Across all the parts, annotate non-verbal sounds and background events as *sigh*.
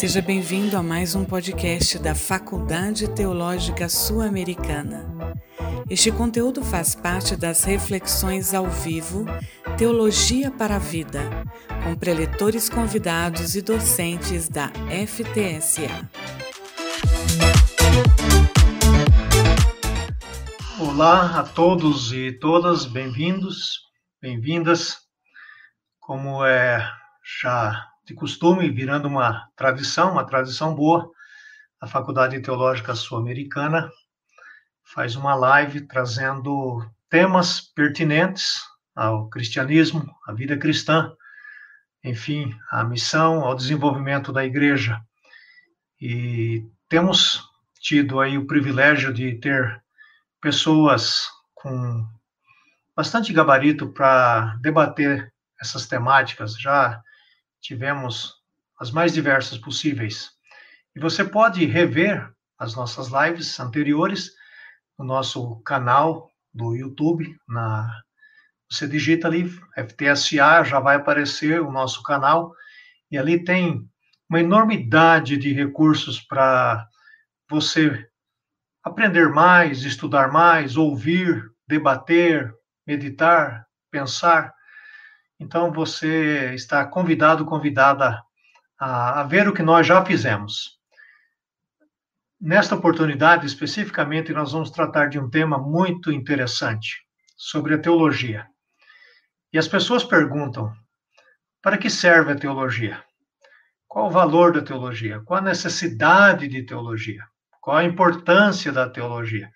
Seja bem-vindo a mais um podcast da Faculdade Teológica Sul-Americana. Este conteúdo faz parte das reflexões ao vivo Teologia para a Vida, com preletores convidados e docentes da FTSA. Olá a todos e todas, bem-vindos, bem-vindas. Como é já de costume, virando uma tradição, uma tradição boa, a Faculdade Teológica Sul-Americana faz uma live trazendo temas pertinentes ao cristianismo, à vida cristã, enfim, à missão, ao desenvolvimento da igreja. E temos tido aí o privilégio de ter pessoas com bastante gabarito para debater essas temáticas. Já tivemos as mais diversas possíveis. E você pode rever as nossas lives anteriores no nosso canal do YouTube. Na, você digita ali FTSA, já vai aparecer o nosso canal, e ali tem uma enormidade de recursos para você aprender mais, estudar mais, ouvir, debater, meditar, pensar. Então você está convidado, convidada a, a ver o que nós já fizemos. Nesta oportunidade, especificamente, nós vamos tratar de um tema muito interessante sobre a teologia. E as pessoas perguntam: para que serve a teologia? Qual o valor da teologia? Qual a necessidade de teologia? Qual a importância da teologia?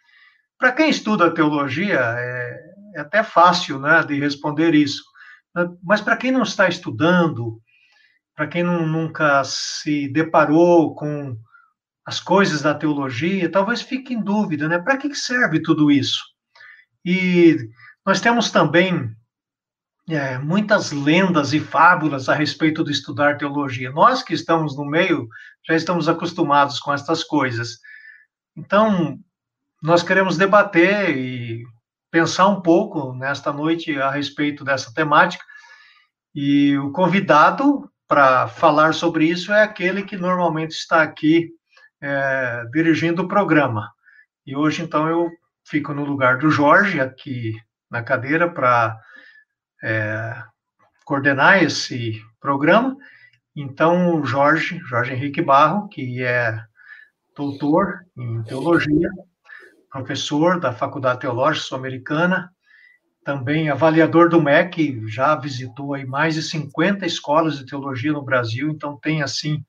Para quem estuda teologia, é, é até fácil né, de responder isso. Mas para quem não está estudando, para quem não, nunca se deparou com as coisas da teologia, talvez fique em dúvida, né? Para que serve tudo isso? E nós temos também é, muitas lendas e fábulas a respeito de estudar teologia. Nós que estamos no meio já estamos acostumados com estas coisas. Então, nós queremos debater e pensar um pouco nesta noite a respeito dessa temática. E o convidado para falar sobre isso é aquele que normalmente está aqui é, dirigindo o programa. E hoje, então, eu fico no lugar do Jorge, aqui na cadeira, para é, coordenar esse programa. Então, o Jorge, Jorge Henrique Barro, que é doutor em teologia, professor da Faculdade Teológica Sul-Americana, também avaliador do MEC, já visitou aí mais de 50 escolas de teologia no Brasil, então tem assim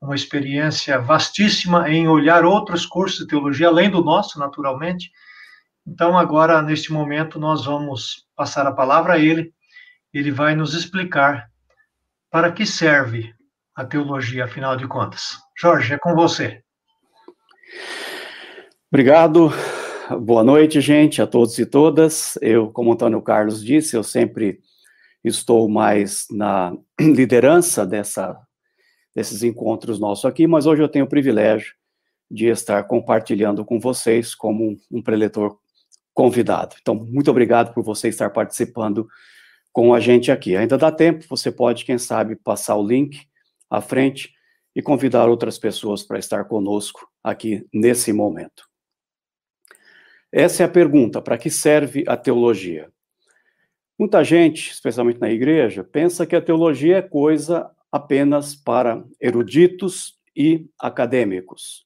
uma experiência vastíssima em olhar outros cursos de teologia além do nosso, naturalmente. Então agora neste momento nós vamos passar a palavra a ele. Ele vai nos explicar para que serve a teologia, afinal de contas. Jorge, é com você. Obrigado. Boa noite, gente, a todos e todas. Eu, como Antônio Carlos disse, eu sempre estou mais na *clears throat* liderança dessa, desses encontros nossos aqui, mas hoje eu tenho o privilégio de estar compartilhando com vocês como um preletor convidado. Então, muito obrigado por você estar participando com a gente aqui. Ainda dá tempo, você pode, quem sabe, passar o link à frente e convidar outras pessoas para estar conosco aqui nesse momento. Essa é a pergunta: para que serve a teologia? Muita gente, especialmente na igreja, pensa que a teologia é coisa apenas para eruditos e acadêmicos.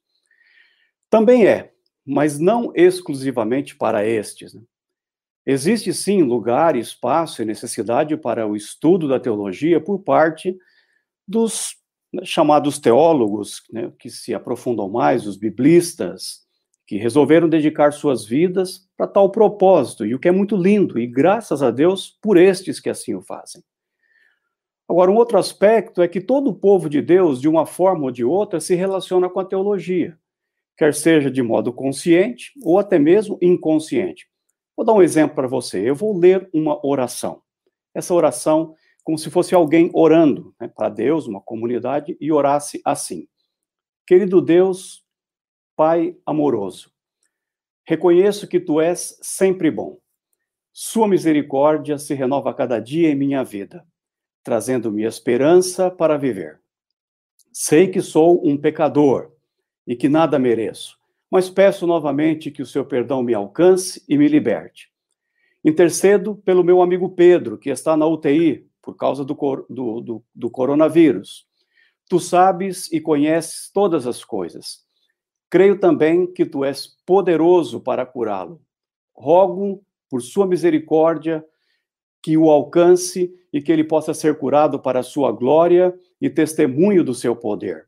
Também é, mas não exclusivamente para estes. Né? Existe sim lugar, espaço e necessidade para o estudo da teologia por parte dos né, chamados teólogos, né, que se aprofundam mais, os biblistas, que resolveram dedicar suas vidas para tal propósito, e o que é muito lindo, e graças a Deus por estes que assim o fazem. Agora, um outro aspecto é que todo o povo de Deus, de uma forma ou de outra, se relaciona com a teologia, quer seja de modo consciente ou até mesmo inconsciente. Vou dar um exemplo para você. Eu vou ler uma oração. Essa oração, como se fosse alguém orando né, para Deus, uma comunidade, e orasse assim: Querido Deus, Pai amoroso, reconheço que tu és sempre bom. Sua misericórdia se renova a cada dia em minha vida, trazendo-me esperança para viver. Sei que sou um pecador e que nada mereço, mas peço novamente que o seu perdão me alcance e me liberte. Intercedo pelo meu amigo Pedro, que está na UTI por causa do, do, do, do coronavírus. Tu sabes e conheces todas as coisas. Creio também que tu és poderoso para curá-lo. Rogo, por sua misericórdia, que o alcance e que ele possa ser curado para a sua glória e testemunho do seu poder.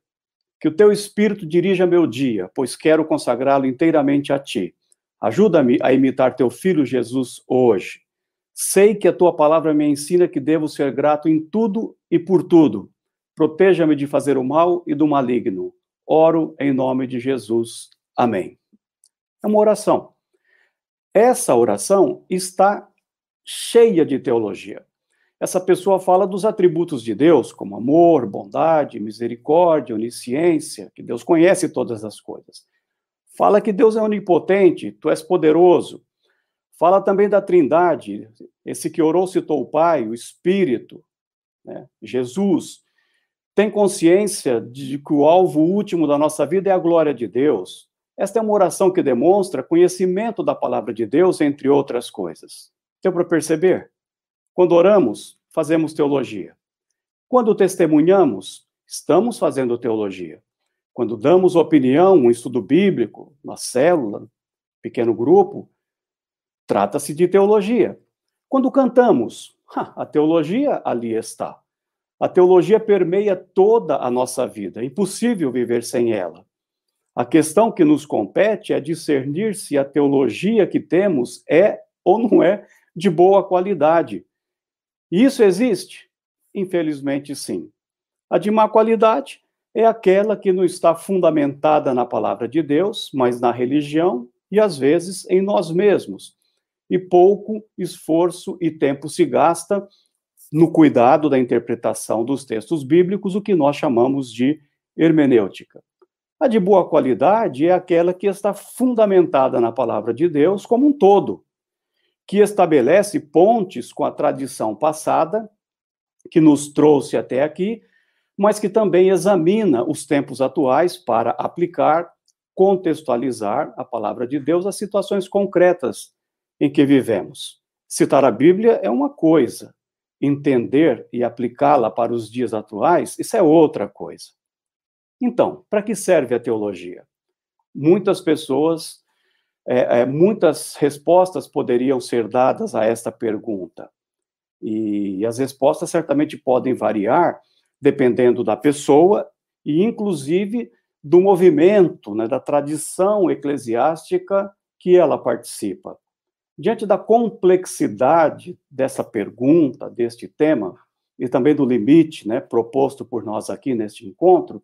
Que o teu espírito dirija meu dia, pois quero consagrá-lo inteiramente a ti. Ajuda-me a imitar teu filho Jesus hoje. Sei que a tua palavra me ensina que devo ser grato em tudo e por tudo. Proteja-me de fazer o mal e do maligno. Oro em nome de Jesus. Amém. É uma oração. Essa oração está cheia de teologia. Essa pessoa fala dos atributos de Deus, como amor, bondade, misericórdia, onisciência, que Deus conhece todas as coisas. Fala que Deus é onipotente, tu és poderoso. Fala também da Trindade, esse que orou citou o Pai, o Espírito, né? Jesus. Tem consciência de que o alvo último da nossa vida é a glória de Deus. Esta é uma oração que demonstra conhecimento da palavra de Deus, entre outras coisas. Deu para perceber? Quando oramos, fazemos teologia. Quando testemunhamos, estamos fazendo teologia. Quando damos opinião, um estudo bíblico, na célula, pequeno grupo, trata-se de teologia. Quando cantamos, a teologia ali está. A teologia permeia toda a nossa vida, é impossível viver sem ela. A questão que nos compete é discernir se a teologia que temos é ou não é de boa qualidade. Isso existe? Infelizmente, sim. A de má qualidade é aquela que não está fundamentada na palavra de Deus, mas na religião e às vezes em nós mesmos. E pouco esforço e tempo se gasta no cuidado da interpretação dos textos bíblicos, o que nós chamamos de hermenêutica. A de boa qualidade é aquela que está fundamentada na palavra de Deus como um todo, que estabelece pontes com a tradição passada, que nos trouxe até aqui, mas que também examina os tempos atuais para aplicar, contextualizar a palavra de Deus às situações concretas em que vivemos. Citar a Bíblia é uma coisa, entender e aplicá-la para os dias atuais, isso é outra coisa. Então, para que serve a teologia? Muitas pessoas é, é, muitas respostas poderiam ser dadas a esta pergunta. E as respostas certamente podem variar dependendo da pessoa e, inclusive, do movimento, né, da tradição eclesiástica que ela participa. Diante da complexidade dessa pergunta, deste tema, e também do limite né, proposto por nós aqui neste encontro,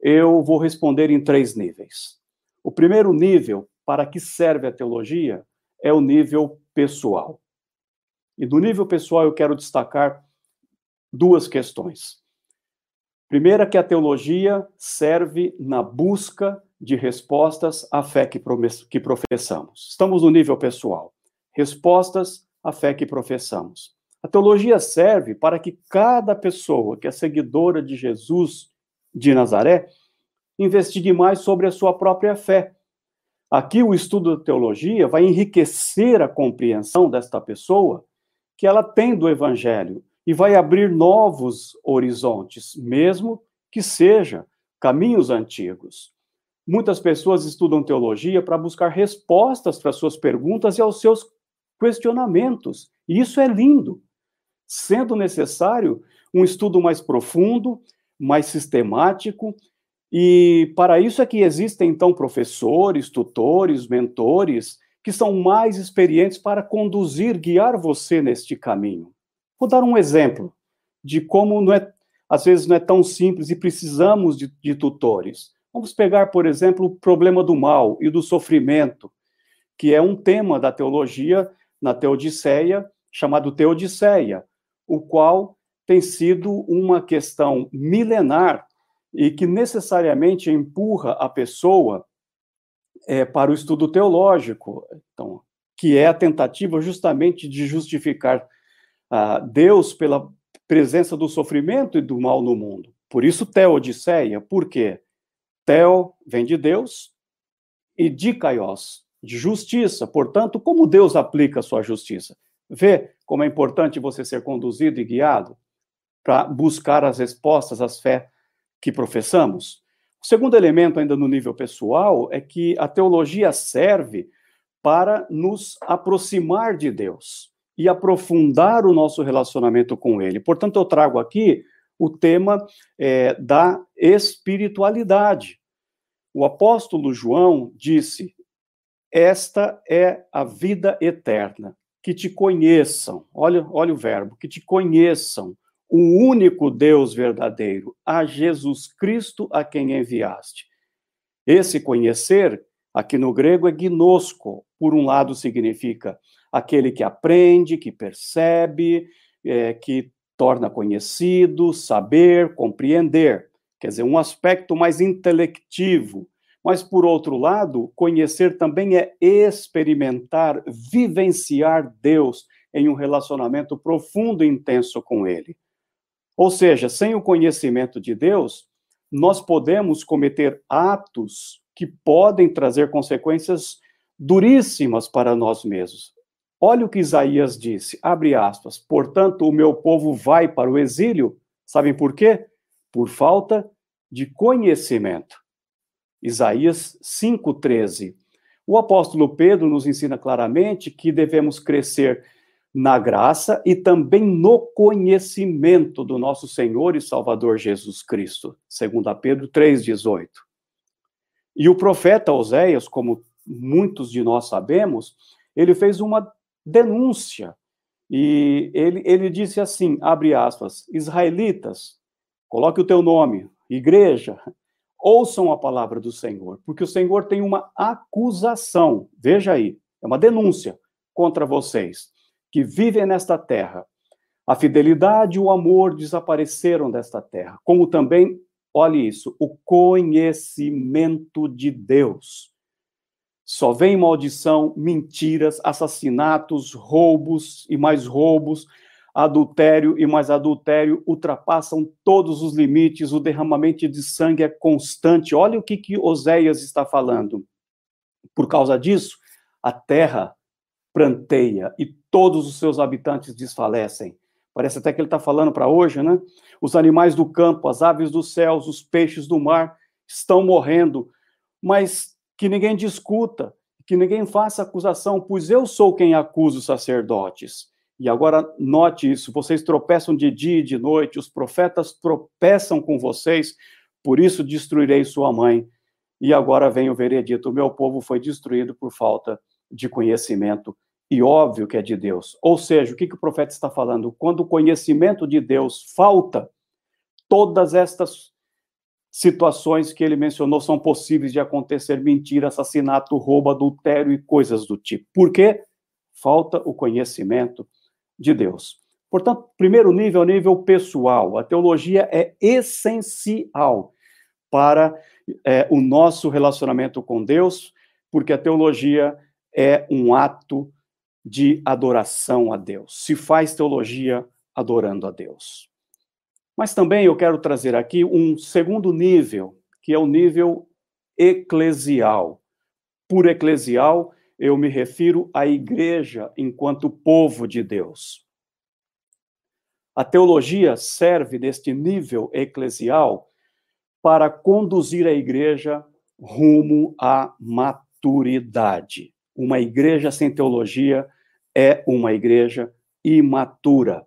eu vou responder em três níveis. O primeiro nível para que serve a teologia é o nível pessoal. E do nível pessoal eu quero destacar duas questões. Primeira, que a teologia serve na busca de respostas à fé que, que professamos. Estamos no nível pessoal. Respostas à fé que professamos. A teologia serve para que cada pessoa que é seguidora de Jesus de Nazaré investigue mais sobre a sua própria fé Aqui o estudo da teologia vai enriquecer a compreensão desta pessoa que ela tem do evangelho e vai abrir novos horizontes, mesmo que seja caminhos antigos. Muitas pessoas estudam teologia para buscar respostas para suas perguntas e aos seus questionamentos. E isso é lindo. Sendo necessário um estudo mais profundo, mais sistemático e para isso é que existem, então, professores, tutores, mentores, que são mais experientes para conduzir, guiar você neste caminho. Vou dar um exemplo de como não é, às vezes não é tão simples e precisamos de, de tutores. Vamos pegar, por exemplo, o problema do mal e do sofrimento, que é um tema da teologia na Teodiceia, chamado Teodiceia, o qual tem sido uma questão milenar e que necessariamente empurra a pessoa é, para o estudo teológico, então, que é a tentativa justamente de justificar uh, Deus pela presença do sofrimento e do mal no mundo. Por isso, teodiceia, por quê? Teo vem de Deus e dikaios, de justiça. Portanto, como Deus aplica a sua justiça? Vê como é importante você ser conduzido e guiado para buscar as respostas às fé que professamos. O segundo elemento, ainda no nível pessoal, é que a teologia serve para nos aproximar de Deus e aprofundar o nosso relacionamento com Ele. Portanto, eu trago aqui o tema é, da espiritualidade. O apóstolo João disse: Esta é a vida eterna, que te conheçam. Olha, olha o verbo, que te conheçam, o único Deus verdadeiro, a Jesus Cristo a quem enviaste. Esse conhecer, aqui no grego, é gnosco. Por um lado, significa aquele que aprende, que percebe, é, que torna conhecido, saber, compreender. Quer dizer, um aspecto mais intelectivo. Mas, por outro lado, conhecer também é experimentar, vivenciar Deus em um relacionamento profundo e intenso com Ele. Ou seja, sem o conhecimento de Deus, nós podemos cometer atos que podem trazer consequências duríssimas para nós mesmos. Olha o que Isaías disse, abre aspas, portanto o meu povo vai para o exílio, sabem por quê? Por falta de conhecimento. Isaías 5,13. O apóstolo Pedro nos ensina claramente que devemos crescer na graça e também no conhecimento do nosso Senhor e Salvador Jesus Cristo, segundo Pedro 3,18. E o profeta Oséias, como muitos de nós sabemos, ele fez uma denúncia. E ele, ele disse assim, abre aspas, israelitas, coloque o teu nome, igreja, ouçam a palavra do Senhor, porque o Senhor tem uma acusação, veja aí, é uma denúncia contra vocês, que vivem nesta terra. A fidelidade e o amor desapareceram desta terra, como também, olhe isso, o conhecimento de Deus. Só vem maldição, mentiras, assassinatos, roubos e mais roubos, adultério e mais adultério ultrapassam todos os limites, o derramamento de sangue é constante. Olha o que, que Oséias está falando. Por causa disso, a terra pranteia e todos os seus habitantes desfalecem. Parece até que ele está falando para hoje, né? Os animais do campo, as aves dos céus, os peixes do mar estão morrendo, mas que ninguém discuta, que ninguém faça acusação, pois eu sou quem acusa os sacerdotes. E agora note isso: vocês tropeçam de dia e de noite, os profetas tropeçam com vocês, por isso destruirei sua mãe. E agora vem o veredito: o meu povo foi destruído por falta de conhecimento. E óbvio que é de Deus. Ou seja, o que, que o profeta está falando? Quando o conhecimento de Deus falta, todas estas situações que ele mencionou são possíveis de acontecer: mentira, assassinato, roubo, adultério e coisas do tipo. Por quê? Falta o conhecimento de Deus. Portanto, primeiro nível, nível pessoal. A teologia é essencial para é, o nosso relacionamento com Deus, porque a teologia é um ato de adoração a Deus. Se faz teologia adorando a Deus. Mas também eu quero trazer aqui um segundo nível, que é o nível eclesial. Por eclesial, eu me refiro à igreja enquanto povo de Deus. A teologia serve neste nível eclesial para conduzir a igreja rumo à maturidade. Uma igreja sem teologia é uma igreja imatura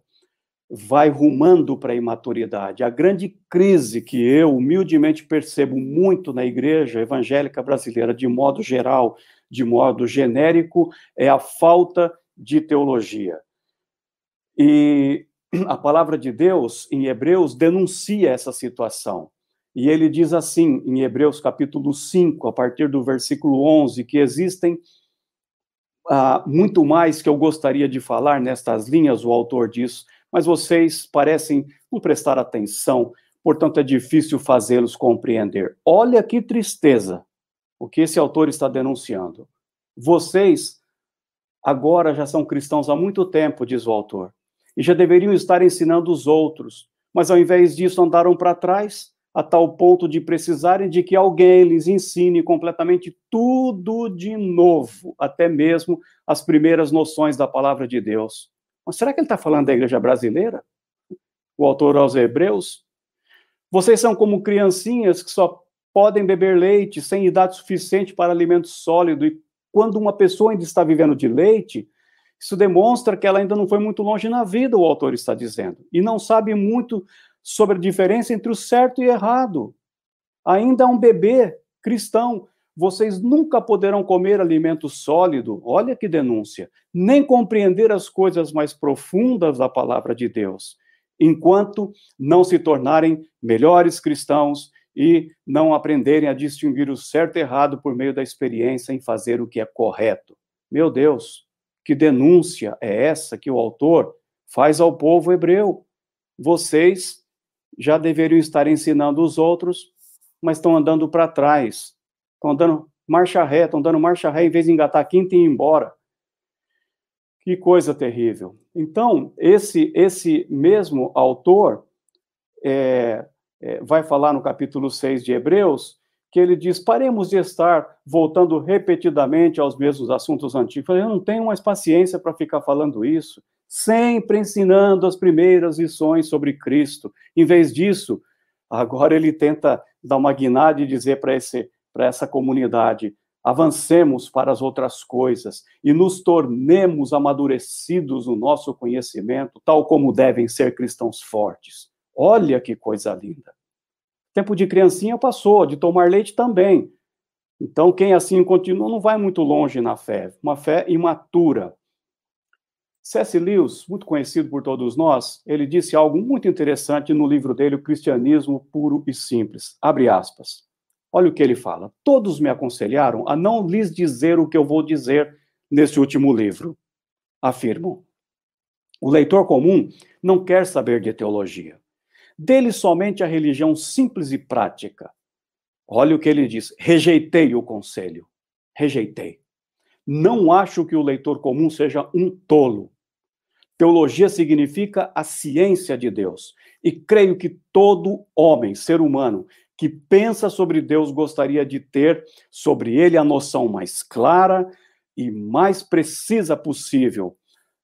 vai rumando para a imaturidade. A grande crise que eu humildemente percebo muito na igreja evangélica brasileira, de modo geral, de modo genérico, é a falta de teologia. E a palavra de Deus, em Hebreus, denuncia essa situação. E ele diz assim, em Hebreus capítulo 5, a partir do versículo 11, que existem ah, muito mais que eu gostaria de falar nestas linhas, o autor diz, mas vocês parecem não prestar atenção, portanto é difícil fazê-los compreender. Olha que tristeza o que esse autor está denunciando. Vocês agora já são cristãos há muito tempo, diz o autor, e já deveriam estar ensinando os outros mas ao invés disso andaram para trás, a tal ponto de precisarem de que alguém lhes ensine completamente tudo de novo, até mesmo as primeiras noções da palavra de Deus. Mas será que ele está falando da igreja brasileira? O autor aos Hebreus? Vocês são como criancinhas que só podem beber leite sem idade suficiente para alimento sólido, e quando uma pessoa ainda está vivendo de leite, isso demonstra que ela ainda não foi muito longe na vida, o autor está dizendo, e não sabe muito sobre a diferença entre o certo e o errado. Ainda é um bebê cristão. Vocês nunca poderão comer alimento sólido, olha que denúncia, nem compreender as coisas mais profundas da palavra de Deus, enquanto não se tornarem melhores cristãos e não aprenderem a distinguir o certo e errado por meio da experiência em fazer o que é correto. Meu Deus, que denúncia é essa que o autor faz ao povo hebreu? Vocês já deveriam estar ensinando os outros, mas estão andando para trás, estão andando marcha ré, estão dando marcha ré em vez de engatar a quinta e ir embora. Que coisa terrível. Então, esse, esse mesmo autor é, vai falar no capítulo 6 de Hebreus, que ele diz: paremos de estar voltando repetidamente aos mesmos assuntos antigos. Eu não tenho mais paciência para ficar falando isso sempre ensinando as primeiras lições sobre Cristo. Em vez disso, agora ele tenta dar uma guinada e dizer para essa comunidade: avancemos para as outras coisas e nos tornemos amadurecidos no nosso conhecimento, tal como devem ser cristãos fortes. Olha que coisa linda. Tempo de criancinha passou, de tomar leite também. Então, quem assim continua não vai muito longe na fé, uma fé imatura. C.S. Lewis, muito conhecido por todos nós, ele disse algo muito interessante no livro dele, O Cristianismo Puro e Simples. Abre aspas. Olha o que ele fala. Todos me aconselharam a não lhes dizer o que eu vou dizer nesse último livro. Afirmam. O leitor comum não quer saber de teologia. Dele somente a religião simples e prática. Olha o que ele diz. Rejeitei o conselho. Rejeitei. Não acho que o leitor comum seja um tolo. Teologia significa a ciência de Deus. E creio que todo homem, ser humano, que pensa sobre Deus gostaria de ter sobre ele a noção mais clara e mais precisa possível.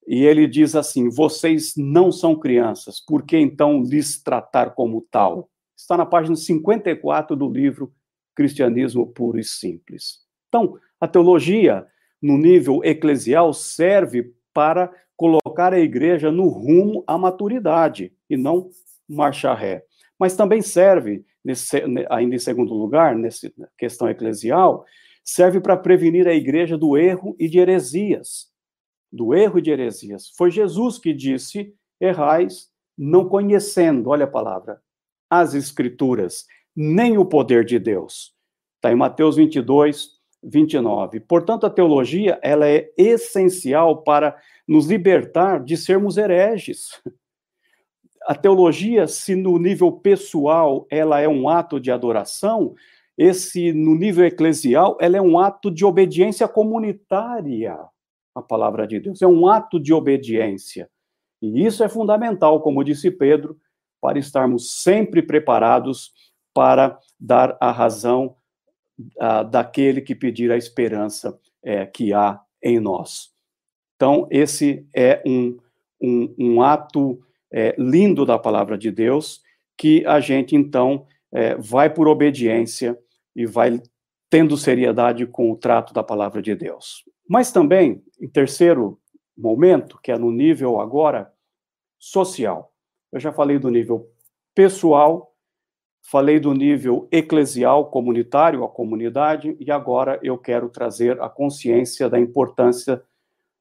E ele diz assim: vocês não são crianças, por que então lhes tratar como tal? Está na página 54 do livro Cristianismo Puro e Simples. Então, a teologia, no nível eclesial, serve para colocar a igreja no rumo à maturidade e não marcha ré. Mas também serve, nesse, ainda em segundo lugar, nessa questão eclesial, serve para prevenir a igreja do erro e de heresias. Do erro e de heresias. Foi Jesus que disse: errais, não conhecendo, olha a palavra, as Escrituras, nem o poder de Deus. Está em Mateus 22, 29. Portanto, a teologia ela é essencial para nos libertar de sermos hereges. A teologia, se no nível pessoal ela é um ato de adoração, esse no nível eclesial ela é um ato de obediência comunitária. A palavra de Deus é um ato de obediência. E isso é fundamental, como disse Pedro, para estarmos sempre preparados para dar a razão uh, daquele que pedir a esperança é, que há em nós. Então, esse é um, um, um ato é, lindo da palavra de Deus, que a gente, então, é, vai por obediência e vai tendo seriedade com o trato da palavra de Deus. Mas também, em terceiro momento, que é no nível agora social. Eu já falei do nível pessoal, Falei do nível eclesial, comunitário, a comunidade, e agora eu quero trazer a consciência da importância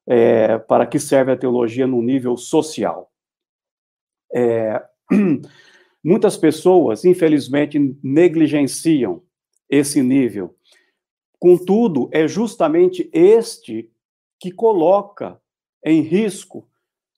é, para que serve a teologia no nível social. É, *clears throat* muitas pessoas, infelizmente, negligenciam esse nível. Contudo, é justamente este que coloca em risco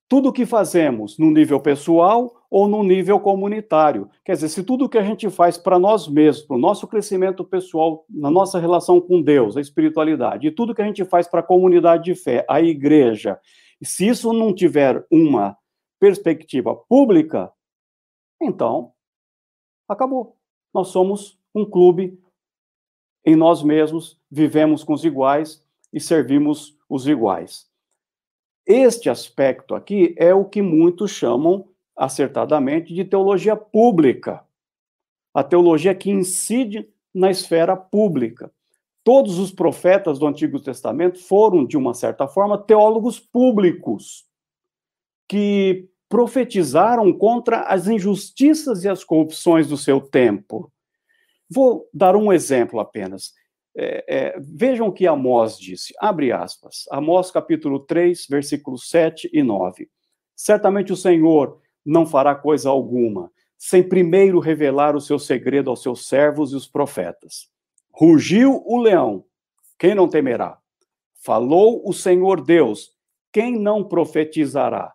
tudo o que fazemos no nível pessoal ou no nível comunitário. Quer dizer, se tudo que a gente faz para nós mesmos, para o nosso crescimento pessoal, na nossa relação com Deus, a espiritualidade, e tudo que a gente faz para a comunidade de fé, a igreja, se isso não tiver uma perspectiva pública, então acabou. Nós somos um clube em nós mesmos, vivemos com os iguais e servimos os iguais. Este aspecto aqui é o que muitos chamam acertadamente de teologia pública. A teologia que incide na esfera pública. Todos os profetas do Antigo Testamento foram, de uma certa forma, teólogos públicos, que profetizaram contra as injustiças e as corrupções do seu tempo. Vou dar um exemplo apenas. É, é, vejam o que Amós disse, abre aspas, Amós capítulo 3, versículos 7 e 9. Certamente o Senhor não fará coisa alguma, sem primeiro revelar o seu segredo aos seus servos e os profetas. Rugiu o leão, quem não temerá? Falou o Senhor Deus, quem não profetizará?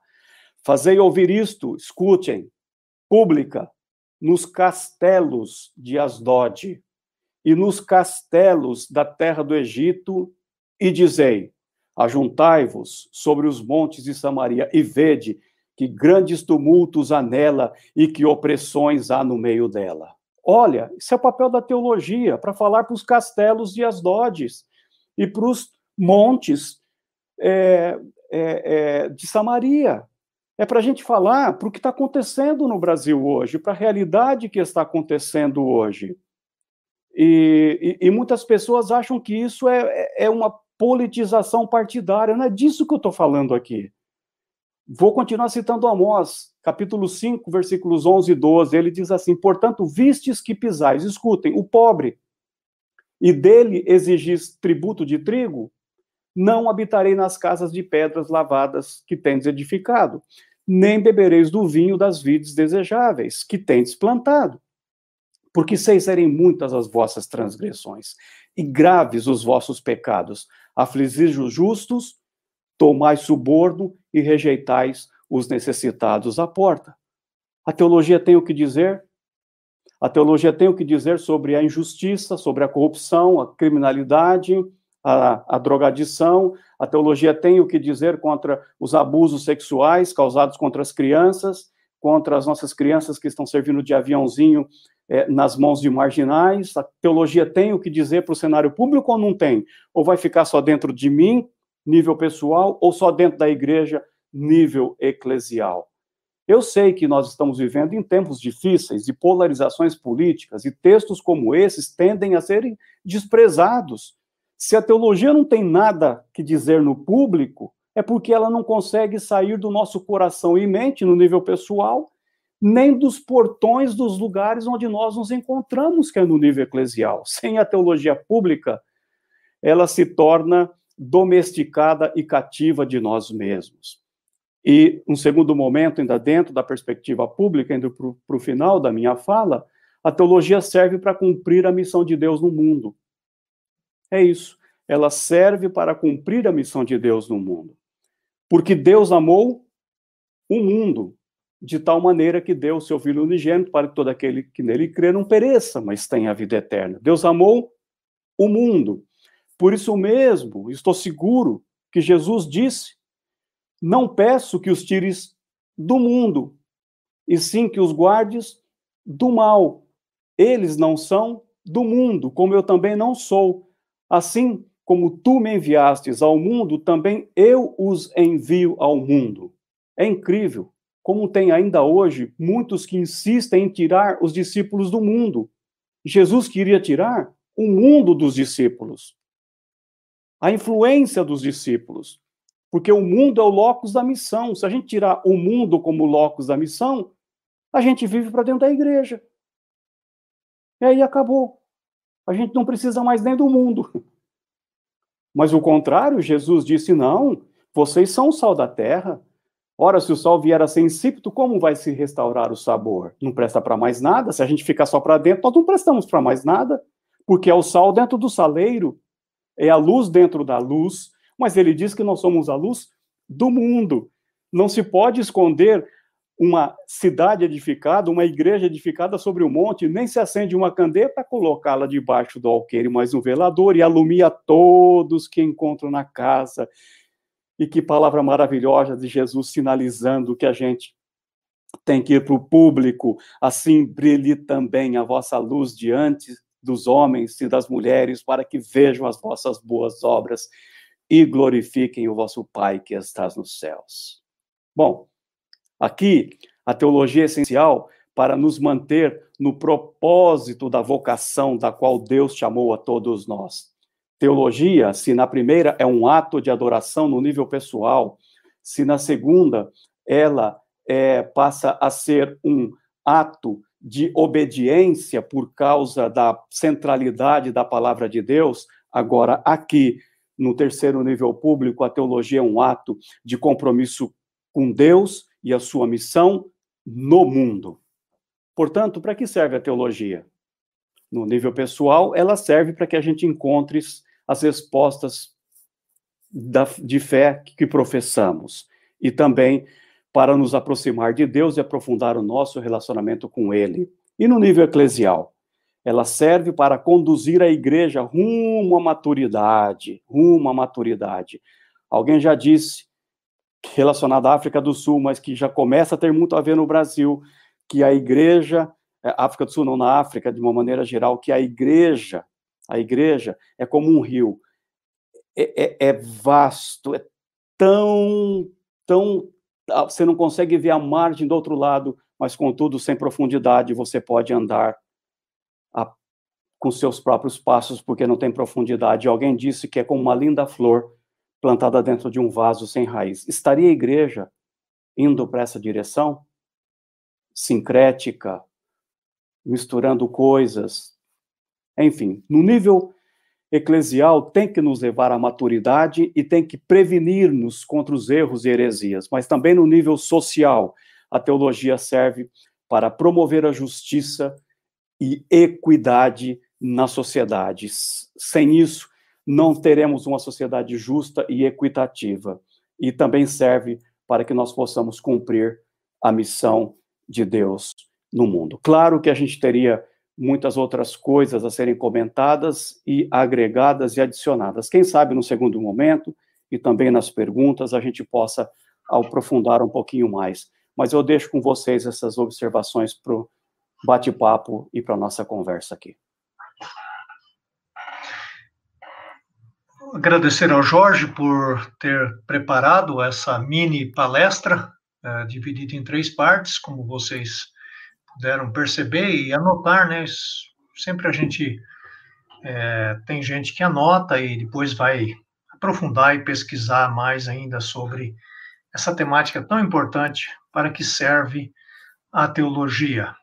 Fazei ouvir isto, escutem, pública, nos castelos de Asdod e nos castelos da terra do Egito, e dizei: Ajuntai-vos sobre os montes de Samaria e vede que grandes tumultos há nela e que opressões há no meio dela. Olha, isso é o papel da teologia, para falar para os castelos de Asdodes e para os montes é, é, é, de Samaria é para a gente falar para o que está acontecendo no Brasil hoje, para a realidade que está acontecendo hoje. E, e, e, muitas pessoas acham que isso é, é uma politização partidária. Não é disso que eu estou falando aqui. Vou continuar citando Amós, capítulo 5, versículos 11 e 12. Ele diz assim: Portanto, vistes que pisais, escutem, o pobre, e dele exigis tributo de trigo, não habitarei nas casas de pedras lavadas que tendes edificado, nem bebereis do vinho das vides desejáveis que tendes plantado. Porque sei serem muitas as vossas transgressões, e graves os vossos pecados. Afligis os justos, tomais suborno e rejeitais os necessitados à porta. A teologia tem o que dizer? A teologia tem o que dizer sobre a injustiça, sobre a corrupção, a criminalidade, a, a drogadição, a teologia tem o que dizer contra os abusos sexuais causados contra as crianças, contra as nossas crianças que estão servindo de aviãozinho é, nas mãos de marginais. A teologia tem o que dizer para o cenário público ou não tem? Ou vai ficar só dentro de mim, nível pessoal, ou só dentro da igreja, nível eclesial? Eu sei que nós estamos vivendo em tempos difíceis de polarizações políticas e textos como esses tendem a serem desprezados se a teologia não tem nada que dizer no público, é porque ela não consegue sair do nosso coração e mente no nível pessoal, nem dos portões dos lugares onde nós nos encontramos, que é no nível eclesial. Sem a teologia pública, ela se torna domesticada e cativa de nós mesmos. E um segundo momento, ainda dentro da perspectiva pública, indo para o final da minha fala, a teologia serve para cumprir a missão de Deus no mundo. É isso. Ela serve para cumprir a missão de Deus no mundo. Porque Deus amou o mundo de tal maneira que deu o seu Filho unigênito para que todo aquele que nele crê não pereça, mas tenha a vida eterna. Deus amou o mundo. Por isso mesmo, estou seguro que Jesus disse: Não peço que os tires do mundo, e sim que os guardes do mal. Eles não são do mundo, como eu também não sou. Assim como tu me enviastes ao mundo, também eu os envio ao mundo. É incrível como tem ainda hoje muitos que insistem em tirar os discípulos do mundo. Jesus queria tirar o mundo dos discípulos, a influência dos discípulos, porque o mundo é o locus da missão. Se a gente tirar o mundo como locus da missão, a gente vive para dentro da igreja. E aí acabou. A gente não precisa mais nem do mundo. Mas o contrário, Jesus disse: não, vocês são o sal da terra. Ora, se o sal vier a ser insípido, como vai se restaurar o sabor? Não presta para mais nada. Se a gente ficar só para dentro, nós não prestamos para mais nada, porque é o sal dentro do saleiro, é a luz dentro da luz. Mas ele diz que nós somos a luz do mundo. Não se pode esconder uma cidade edificada, uma igreja edificada sobre o um monte, nem se acende uma candeia para colocá-la debaixo do alqueire, mas um velador e alumia todos que encontram na casa. E que palavra maravilhosa de Jesus sinalizando que a gente tem que ir para o público, assim brilhe também a vossa luz diante dos homens e das mulheres, para que vejam as vossas boas obras e glorifiquem o vosso Pai que estás nos céus. Bom, aqui a teologia é essencial para nos manter no propósito da vocação da qual Deus chamou a todos nós. Teologia, se na primeira é um ato de adoração no nível pessoal, se na segunda ela é, passa a ser um ato de obediência por causa da centralidade da palavra de Deus, agora aqui no terceiro nível público, a teologia é um ato de compromisso com Deus e a sua missão no mundo. Portanto, para que serve a teologia? No nível pessoal, ela serve para que a gente encontre as respostas da, de fé que professamos e também para nos aproximar de Deus e aprofundar o nosso relacionamento com Ele. E no nível eclesial, ela serve para conduzir a igreja rumo à maturidade, rumo à maturidade. Alguém já disse, relacionado à África do Sul, mas que já começa a ter muito a ver no Brasil, que a igreja, é, África do Sul não na África, de uma maneira geral, que a igreja, a igreja é como um rio, é, é, é vasto, é tão, tão, ah, você não consegue ver a margem do outro lado, mas contudo sem profundidade você pode andar a, com seus próprios passos, porque não tem profundidade. Alguém disse que é como uma linda flor plantada dentro de um vaso sem raiz. Estaria a igreja indo para essa direção? Sincrética, misturando coisas. Enfim, no nível eclesial tem que nos levar à maturidade e tem que prevenir-nos contra os erros e heresias, mas também no nível social, a teologia serve para promover a justiça e equidade na sociedade. Sem isso, não teremos uma sociedade justa e equitativa. E também serve para que nós possamos cumprir a missão de Deus no mundo. Claro que a gente teria muitas outras coisas a serem comentadas e agregadas e adicionadas. Quem sabe no segundo momento e também nas perguntas a gente possa aprofundar um pouquinho mais. Mas eu deixo com vocês essas observações para o bate-papo e para a nossa conversa aqui. Agradecer ao Jorge por ter preparado essa mini palestra, é, dividida em três partes, como vocês puderam perceber e anotar, né? Sempre a gente é, tem gente que anota e depois vai aprofundar e pesquisar mais ainda sobre essa temática tão importante para que serve a teologia.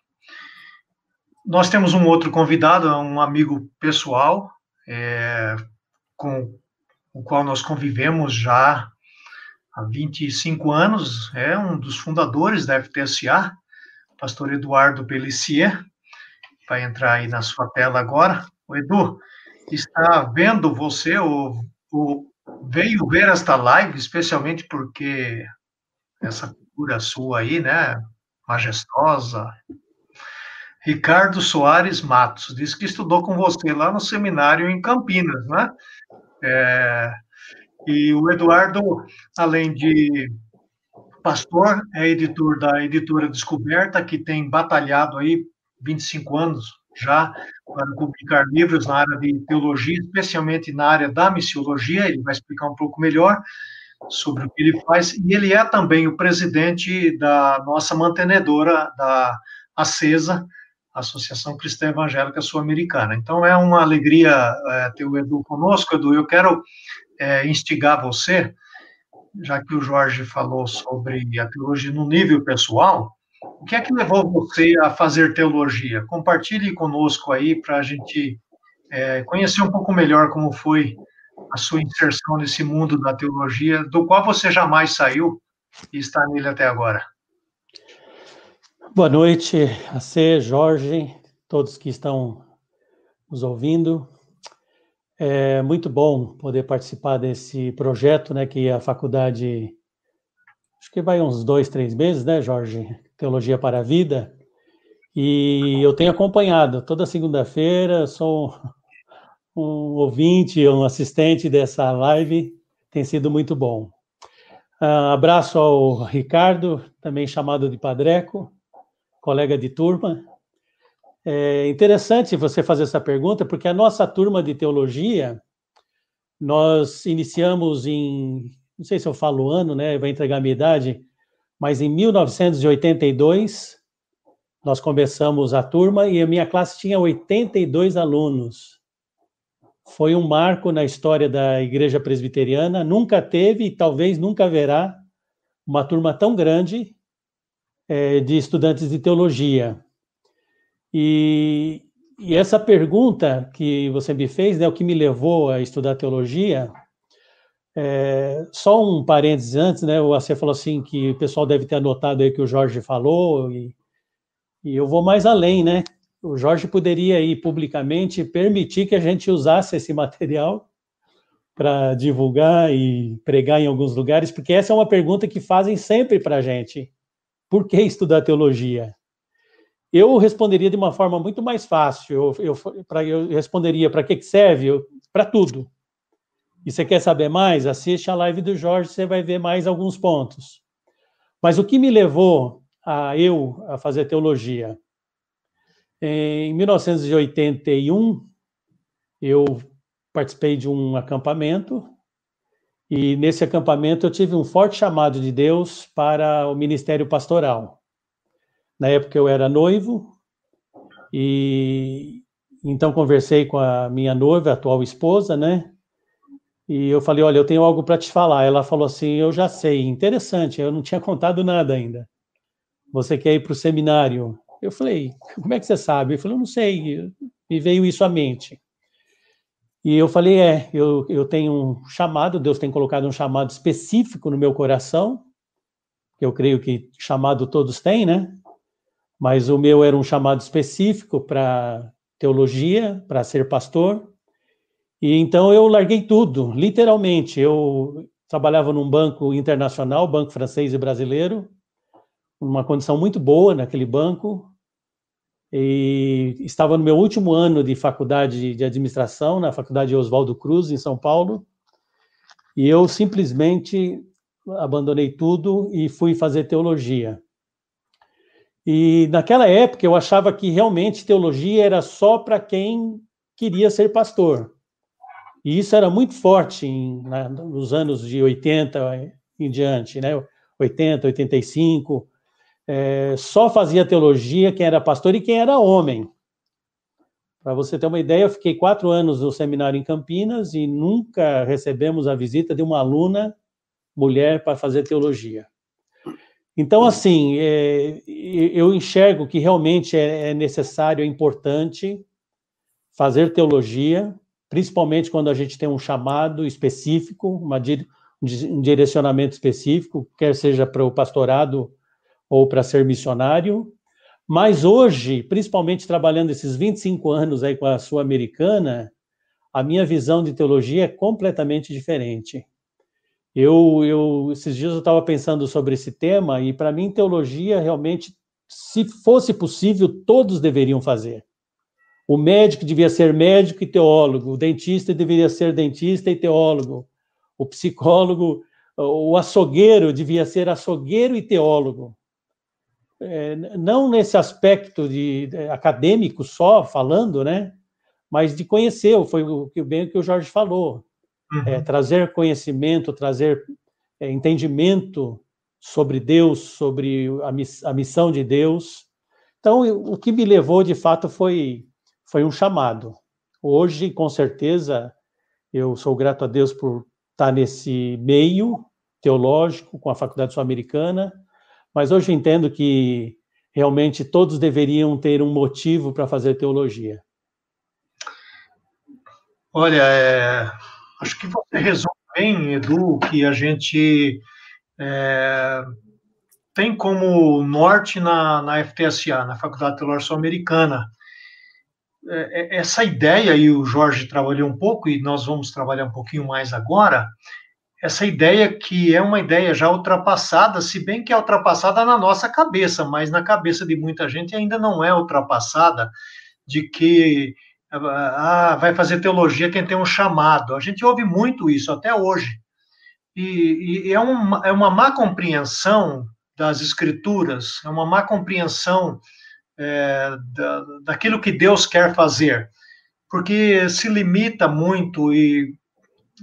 Nós temos um outro convidado, um amigo pessoal, é, com o qual nós convivemos já há 25 anos, é um dos fundadores da FTSA, pastor Eduardo Pellissier, vai entrar aí na sua tela agora. O Edu, está vendo você, ou, ou veio ver esta live, especialmente porque essa figura sua aí, né, majestosa, Ricardo Soares Matos, disse que estudou com você lá no seminário em Campinas, né? É, e o Eduardo, além de pastor, é editor da editora Descoberta, que tem batalhado aí 25 anos já para publicar livros na área de teologia, especialmente na área da missiologia. Ele vai explicar um pouco melhor sobre o que ele faz. E ele é também o presidente da nossa mantenedora da Acesa, Associação Cristã Evangélica Sul-Americana. Então é uma alegria é, ter o Edu conosco, Edu. Eu quero é, instigar você já que o Jorge falou sobre a teologia no nível pessoal, o que é que levou você a fazer teologia? Compartilhe conosco aí para a gente é, conhecer um pouco melhor como foi a sua inserção nesse mundo da teologia, do qual você jamais saiu e está nele até agora. Boa noite a você, Jorge, todos que estão nos ouvindo. É muito bom poder participar desse projeto, né, que a faculdade, acho que vai uns dois, três meses, né, Jorge? Teologia para a Vida. E eu tenho acompanhado toda segunda-feira, sou um ouvinte, um assistente dessa live, tem sido muito bom. Uh, abraço ao Ricardo, também chamado de Padreco, colega de turma. É interessante você fazer essa pergunta, porque a nossa turma de teologia, nós iniciamos em, não sei se eu falo o ano, né, vai entregar a minha idade, mas em 1982, nós começamos a turma e a minha classe tinha 82 alunos. Foi um marco na história da igreja presbiteriana, nunca teve e talvez nunca haverá uma turma tão grande é, de estudantes de teologia. E, e, essa pergunta que você me fez, né, o que me levou a estudar teologia, é, só um parênteses antes, né? AC falou assim que o pessoal deve ter anotado aí que o Jorge falou, e, e eu vou mais além, né? O Jorge poderia aí publicamente permitir que a gente usasse esse material para divulgar e pregar em alguns lugares, porque essa é uma pergunta que fazem sempre para a gente. Por que estudar teologia? Eu responderia de uma forma muito mais fácil. Eu, eu, pra, eu responderia para que, que serve? Para tudo e você quer saber mais, assiste a live do Jorge, você vai ver mais alguns pontos. Mas o que me levou a eu a fazer teologia? Em 1981, eu participei de um acampamento e nesse acampamento eu tive um forte chamado de Deus para o ministério pastoral. Na época eu era noivo e então conversei com a minha noiva, a atual esposa, né? E eu falei, olha, eu tenho algo para te falar. Ela falou assim, eu já sei, interessante, eu não tinha contado nada ainda. Você quer ir para o seminário? Eu falei, como é que você sabe? Ele falou, não sei, me veio isso à mente. E eu falei, é, eu, eu tenho um chamado, Deus tem colocado um chamado específico no meu coração, que eu creio que chamado todos têm, né? Mas o meu era um chamado específico para teologia, para ser pastor. E então eu larguei tudo, literalmente. Eu trabalhava num banco internacional, banco francês e brasileiro, uma condição muito boa naquele banco. E estava no meu último ano de faculdade de administração, na Faculdade Oswaldo Cruz, em São Paulo. E eu simplesmente abandonei tudo e fui fazer teologia. E naquela época eu achava que realmente teologia era só para quem queria ser pastor. E isso era muito forte em, na, nos anos de 80 em diante, né? 80, 85. É, só fazia teologia quem era pastor e quem era homem. Para você ter uma ideia, eu fiquei quatro anos no seminário em Campinas e nunca recebemos a visita de uma aluna mulher para fazer teologia. Então, assim, é, eu enxergo que realmente é, é necessário, é importante fazer teologia, principalmente quando a gente tem um chamado específico, uma, um direcionamento específico, quer seja para o pastorado ou para ser missionário. Mas hoje, principalmente trabalhando esses 25 anos aí com a Sul-Americana, a minha visão de teologia é completamente diferente. Eu, eu esses dias eu estava pensando sobre esse tema e para mim teologia realmente, se fosse possível, todos deveriam fazer. O médico devia ser médico e teólogo, o dentista deveria ser dentista e teólogo, o psicólogo, o açougueiro devia ser açougueiro e teólogo. É, não nesse aspecto de, de, acadêmico só, falando, né? Mas de conhecer, foi o que bem o que o Jorge falou. Uhum. É, trazer conhecimento, trazer é, entendimento sobre Deus, sobre a, miss, a missão de Deus. Então, o que me levou, de fato, foi foi um chamado. Hoje, com certeza, eu sou grato a Deus por estar nesse meio teológico com a Faculdade Sul-Americana, mas hoje entendo que realmente todos deveriam ter um motivo para fazer teologia. Olha, é, acho que você resume bem, Edu, que a gente é, tem como norte na, na FTSA, na Faculdade Teológica Sul-Americana, é, é, essa ideia, e o Jorge trabalhou um pouco, e nós vamos trabalhar um pouquinho mais agora, essa ideia que é uma ideia já ultrapassada, se bem que é ultrapassada na nossa cabeça, mas na cabeça de muita gente ainda não é ultrapassada, de que ah, vai fazer teologia quem tem um chamado. A gente ouve muito isso até hoje. e, e é, uma, é uma má compreensão das escrituras, é uma má compreensão é, da, daquilo que Deus quer fazer, porque se limita muito e,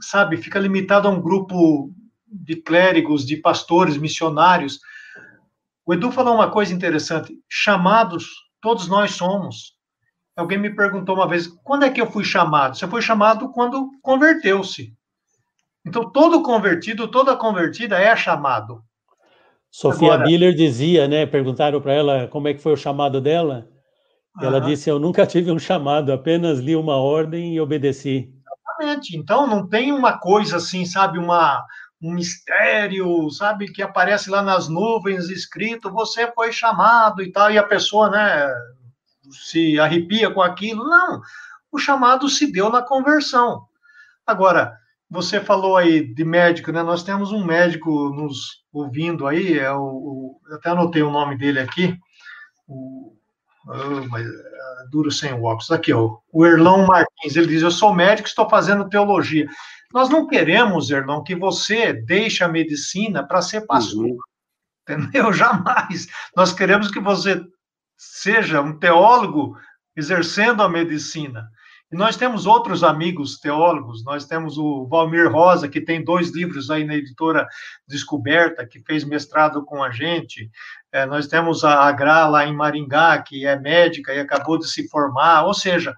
sabe, fica limitado a um grupo de clérigos, de pastores, missionários. O Edu falou uma coisa interessante: chamados, todos nós somos. Alguém me perguntou uma vez: quando é que eu fui chamado? Você foi chamado quando converteu-se. Então, todo convertido, toda convertida é chamado. Sofia Agora, Miller dizia, né? Perguntaram para ela como é que foi o chamado dela. Ela disse: Eu nunca tive um chamado, apenas li uma ordem e obedeci. Exatamente. Então, não tem uma coisa assim, sabe, uma, um mistério, sabe, que aparece lá nas nuvens escrito: Você foi chamado e tal, e a pessoa, né, se arrepia com aquilo. Não. O chamado se deu na conversão. Agora, você falou aí de médico, né? Nós temos um médico nos ouvindo aí, é o, o até anotei o nome dele aqui, o, oh, mas, uh, duro sem óculos, aqui, ó, o Erlão Martins, ele diz, eu sou médico, estou fazendo teologia. Nós não queremos, Erlão, que você deixe a medicina para ser pastor, uhum. entendeu? *laughs* Jamais. Nós queremos que você seja um teólogo exercendo a medicina. E nós temos outros amigos teólogos, nós temos o Valmir Rosa, que tem dois livros aí na editora Descoberta, que fez mestrado com a gente. É, nós temos a Agra lá em Maringá, que é médica e acabou de se formar. Ou seja,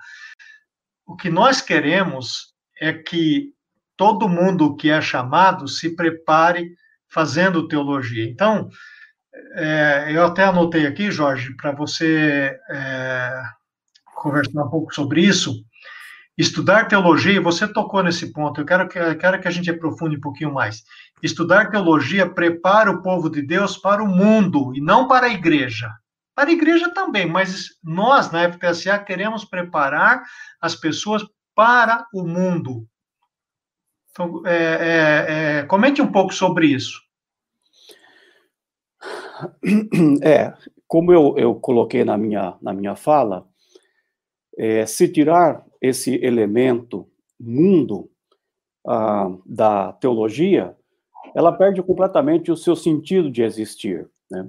o que nós queremos é que todo mundo que é chamado se prepare fazendo teologia. Então, é, eu até anotei aqui, Jorge, para você é, conversar um pouco sobre isso. Estudar teologia, você tocou nesse ponto, eu quero que, eu quero que a gente aprofunde um pouquinho mais. Estudar teologia prepara o povo de Deus para o mundo e não para a igreja. Para a igreja também, mas nós, na FPSA, queremos preparar as pessoas para o mundo. Então, é, é, é, comente um pouco sobre isso. É, como eu, eu coloquei na minha, na minha fala, é, se tirar esse elemento mundo ah, da teologia, ela perde completamente o seu sentido de existir, né?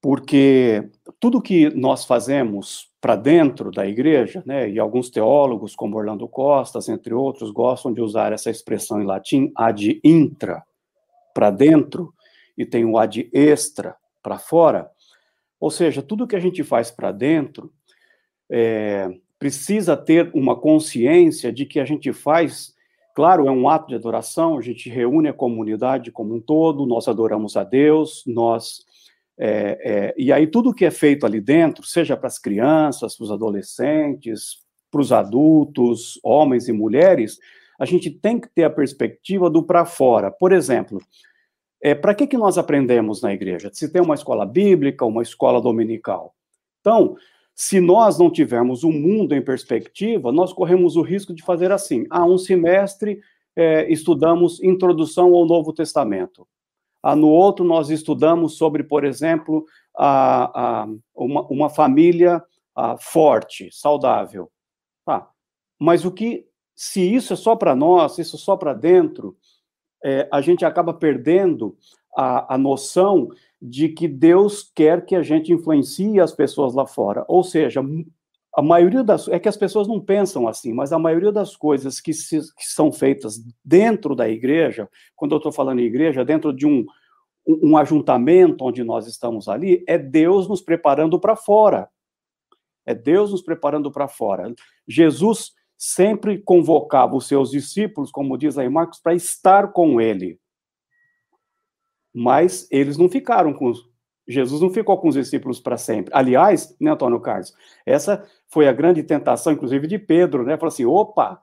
Porque tudo que nós fazemos para dentro da igreja, né, e alguns teólogos, como Orlando Costas, entre outros, gostam de usar essa expressão em latim, ad intra, para dentro, e tem o ad extra, para fora. Ou seja, tudo que a gente faz para dentro, é, precisa ter uma consciência de que a gente faz, claro, é um ato de adoração, a gente reúne a comunidade como um todo, nós adoramos a Deus, nós. É, é, e aí, tudo que é feito ali dentro, seja para as crianças, para os adolescentes, para os adultos, homens e mulheres, a gente tem que ter a perspectiva do para fora. Por exemplo, é, para que, que nós aprendemos na igreja? Se tem uma escola bíblica, uma escola dominical. Então, se nós não tivermos o um mundo em perspectiva, nós corremos o risco de fazer assim: ah, um semestre é, estudamos introdução ao Novo Testamento. Ah, no outro, nós estudamos sobre, por exemplo, a, a uma, uma, família a, ah, forte, saudável. Tá. Mas o que, se isso é só para nós, isso é só para dentro, é, a gente acaba perdendo a, a noção de que Deus quer que a gente influencie as pessoas lá fora. Ou seja, a maioria das é que as pessoas não pensam assim, mas a maioria das coisas que, se, que são feitas dentro da igreja, quando eu estou falando em igreja, dentro de um, um, ajuntamento onde nós estamos ali, é Deus nos preparando para fora. É Deus nos preparando para fora. Jesus sempre convocava os seus discípulos, como diz aí Marcos, para estar com ele mas eles não ficaram com os, Jesus não ficou com os discípulos para sempre. Aliás, né, Antônio Carlos, essa foi a grande tentação, inclusive, de Pedro, né? Falou assim: opa,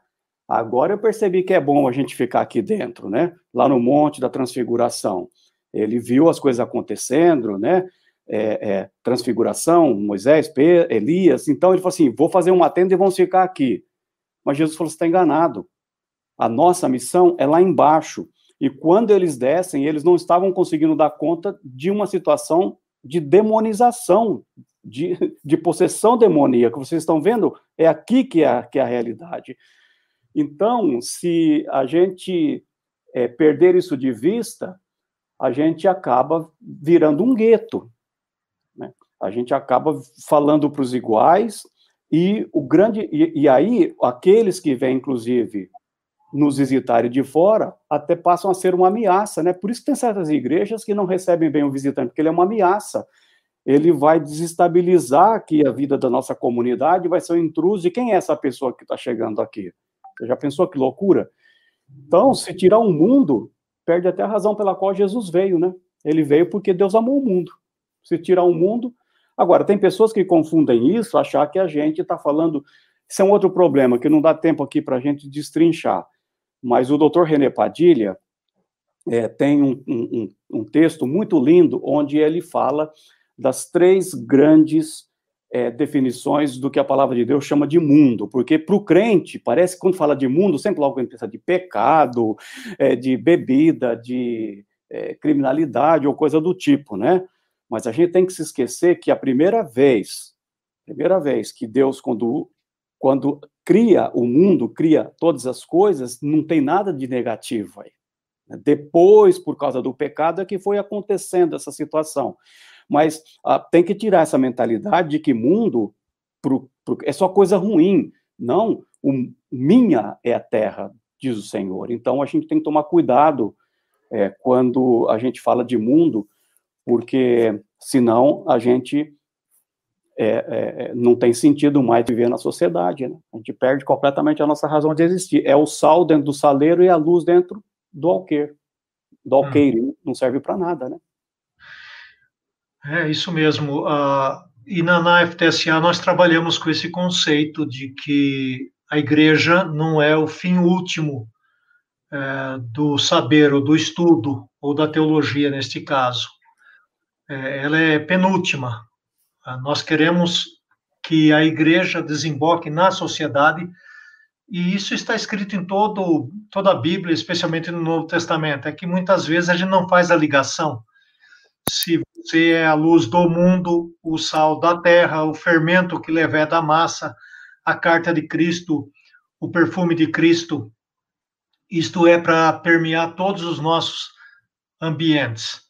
agora eu percebi que é bom a gente ficar aqui dentro, né? Lá no Monte da Transfiguração. Ele viu as coisas acontecendo, né? É, é, transfiguração, Moisés, Pedro, Elias. Então ele falou assim: vou fazer uma tenda e vamos ficar aqui. Mas Jesus falou: você está enganado. A nossa missão é lá embaixo. E quando eles descem, eles não estavam conseguindo dar conta de uma situação de demonização, de, de possessão demoníaca. Vocês estão vendo? É aqui que é, que é a realidade. Então, se a gente é, perder isso de vista, a gente acaba virando um gueto. Né? A gente acaba falando para os iguais, e o grande. E, e, aí, aqueles que vêm, inclusive, nos visitarem de fora, até passam a ser uma ameaça, né? Por isso que tem certas igrejas que não recebem bem o visitante, porque ele é uma ameaça. Ele vai desestabilizar aqui a vida da nossa comunidade, vai ser um intruso. E quem é essa pessoa que está chegando aqui? Você já pensou que loucura? Então, se tirar um mundo, perde até a razão pela qual Jesus veio, né? Ele veio porque Deus amou o mundo. Se tirar um mundo. Agora, tem pessoas que confundem isso, achar que a gente está falando. Isso é um outro problema, que não dá tempo aqui para a gente destrinchar. Mas o doutor René Padilha é, tem um, um, um texto muito lindo onde ele fala das três grandes é, definições do que a palavra de Deus chama de mundo, porque para o crente, parece que quando fala de mundo, sempre logo gente pensa de pecado, é, de bebida, de é, criminalidade ou coisa do tipo, né? Mas a gente tem que se esquecer que a primeira vez, primeira vez que Deus, quando, quando cria o mundo, cria todas as coisas, não tem nada de negativo aí. Depois, por causa do pecado, é que foi acontecendo essa situação. Mas ah, tem que tirar essa mentalidade de que mundo pro, pro, é só coisa ruim. Não, o, minha é a terra, diz o Senhor. Então a gente tem que tomar cuidado é, quando a gente fala de mundo, porque senão a gente é, é, é não tem sentido mais viver na sociedade. Né? A gente perde completamente a nossa razão de existir. É o sal dentro do saleiro e a luz dentro do alqueire. Do hum. alqueire, hum. não serve para nada, né? É isso mesmo. Uh, e na, na FTSA nós trabalhamos com esse conceito de que a igreja não é o fim último é, do saber ou do estudo ou da teologia neste caso. É, ela é penúltima. Uh, nós queremos que a igreja desemboque na sociedade e isso está escrito em todo, toda a Bíblia, especialmente no Novo Testamento. É que muitas vezes a gente não faz a ligação. Se você é a luz do mundo, o sal da terra, o fermento que leva da massa, a carta de Cristo, o perfume de Cristo. Isto é para permear todos os nossos ambientes.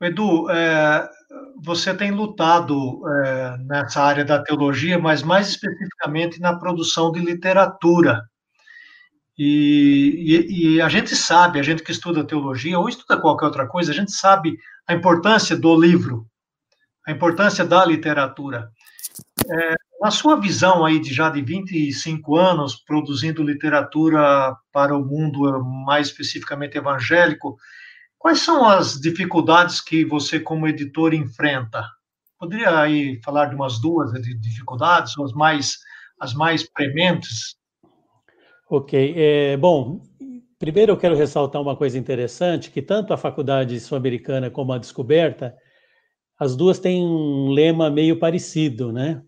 Edu, é, você tem lutado é, nessa área da teologia, mas mais especificamente na produção de literatura. E, e, e, a gente sabe, a gente que estuda teologia ou estuda qualquer outra coisa, a gente sabe a importância do livro, a importância da literatura. É, na sua visão aí de já de 25 anos produzindo literatura para o mundo mais especificamente evangélico, quais são as dificuldades que você como editor enfrenta? Poderia aí falar de umas duas dificuldades, as mais as mais prementes? Ok, é, bom, Primeiro, eu quero ressaltar uma coisa interessante, que tanto a Faculdade Sul-Americana como a Descoberta, as duas têm um lema meio parecido, né?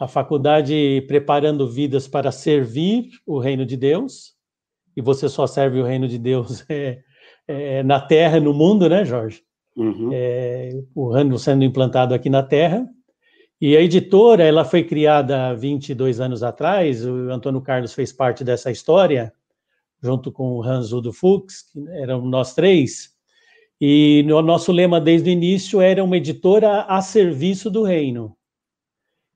A faculdade preparando vidas para servir o reino de Deus, e você só serve o reino de Deus *laughs* é, é, na Terra, no mundo, né, Jorge? Uhum. É, o reino sendo implantado aqui na Terra. E a editora, ela foi criada há 22 anos atrás, o Antônio Carlos fez parte dessa história, junto com o Hans Udo Fuchs, que eram nós três, e o nosso lema desde o início era uma editora a serviço do reino.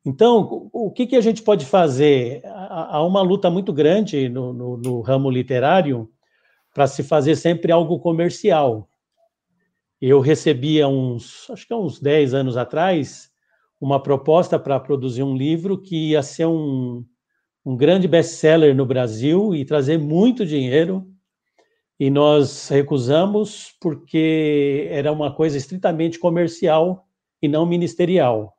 Então, o que, que a gente pode fazer? Há uma luta muito grande no, no, no ramo literário para se fazer sempre algo comercial. Eu recebia uns, acho que há uns 10 anos atrás, uma proposta para produzir um livro que ia ser um, um grande best-seller no Brasil e trazer muito dinheiro, e nós recusamos porque era uma coisa estritamente comercial e não ministerial.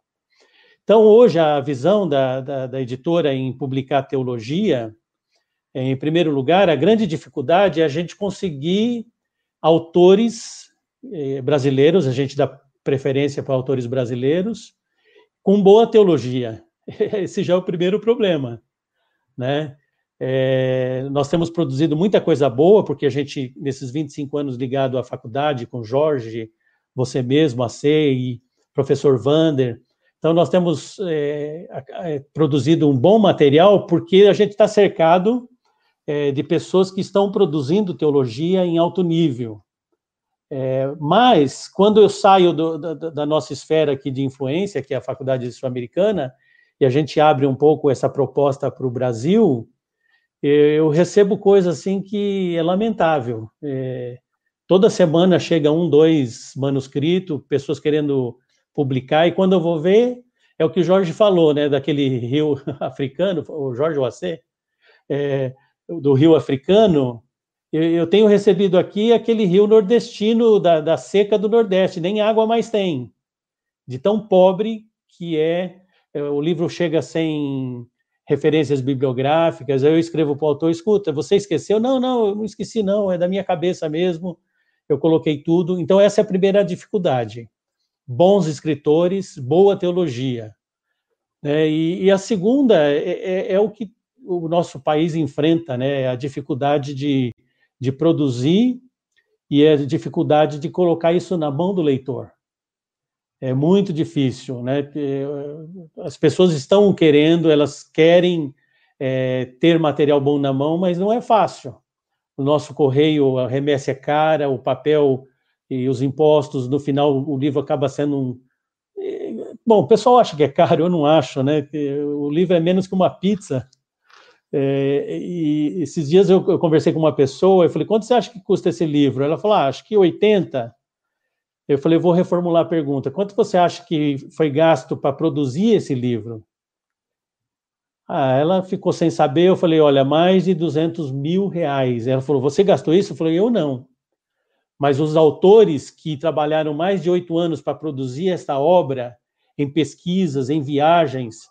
Então, hoje, a visão da, da, da editora em publicar teologia, em primeiro lugar, a grande dificuldade é a gente conseguir autores eh, brasileiros, a gente dá preferência para autores brasileiros, com boa teologia. *laughs* Esse já é o primeiro problema né? É, nós temos produzido muita coisa boa, porque a gente, nesses 25 anos ligado à faculdade, com Jorge, você mesmo, a CEI, professor Vander, então nós temos é, produzido um bom material, porque a gente está cercado é, de pessoas que estão produzindo teologia em alto nível. É, mas, quando eu saio do, da, da, nossa esfera aqui de influência, que é a Faculdade Sul-Americana, e a gente abre um pouco essa proposta para o Brasil, eu recebo coisas assim que é lamentável. É, toda semana chega um, dois manuscritos, pessoas querendo publicar, e quando eu vou ver, é o que o Jorge falou, né, daquele rio *laughs* africano, o Jorge Oacê, é, do rio africano, eu, eu, tenho recebido aqui aquele rio nordestino da, da seca do Nordeste, nem água mais tem, de tão pobre que é, é o livro chega sem referências bibliográficas, eu escrevo para o autor, escuta, você esqueceu? Não, não, eu não esqueci não, é da minha cabeça mesmo, eu coloquei tudo. Então essa é a primeira dificuldade. Bons escritores, boa teologia. É, e, e, a segunda é, é, é, o que o nosso país enfrenta, né? A dificuldade de, de produzir e a dificuldade de colocar isso na mão do leitor. É muito difícil, né? Eh, as pessoas estão querendo, elas querem é, ter material bom na mão, mas não é fácil. O nosso correio, a remessa é cara, o papel e os impostos, no final o livro acaba sendo um. Eh, bom, o pessoal acha que é caro, eu não acho, né? O livro é menos que uma pizza. É, e esses dias eu, eu, conversei com uma pessoa, eu falei, quanto você acha que custa esse livro? Ela falou, ah, acho que 80. Eu falei, vou reformular a pergunta. Quanto você acha que foi gasto para produzir esse livro? Ah, ela ficou sem saber. Eu falei, olha, mais de 200 mil reais. Ela falou, você gastou isso? Eu falei, eu não. Mas os autores que trabalharam mais de oito anos para produzir esta obra, em pesquisas, em viagens,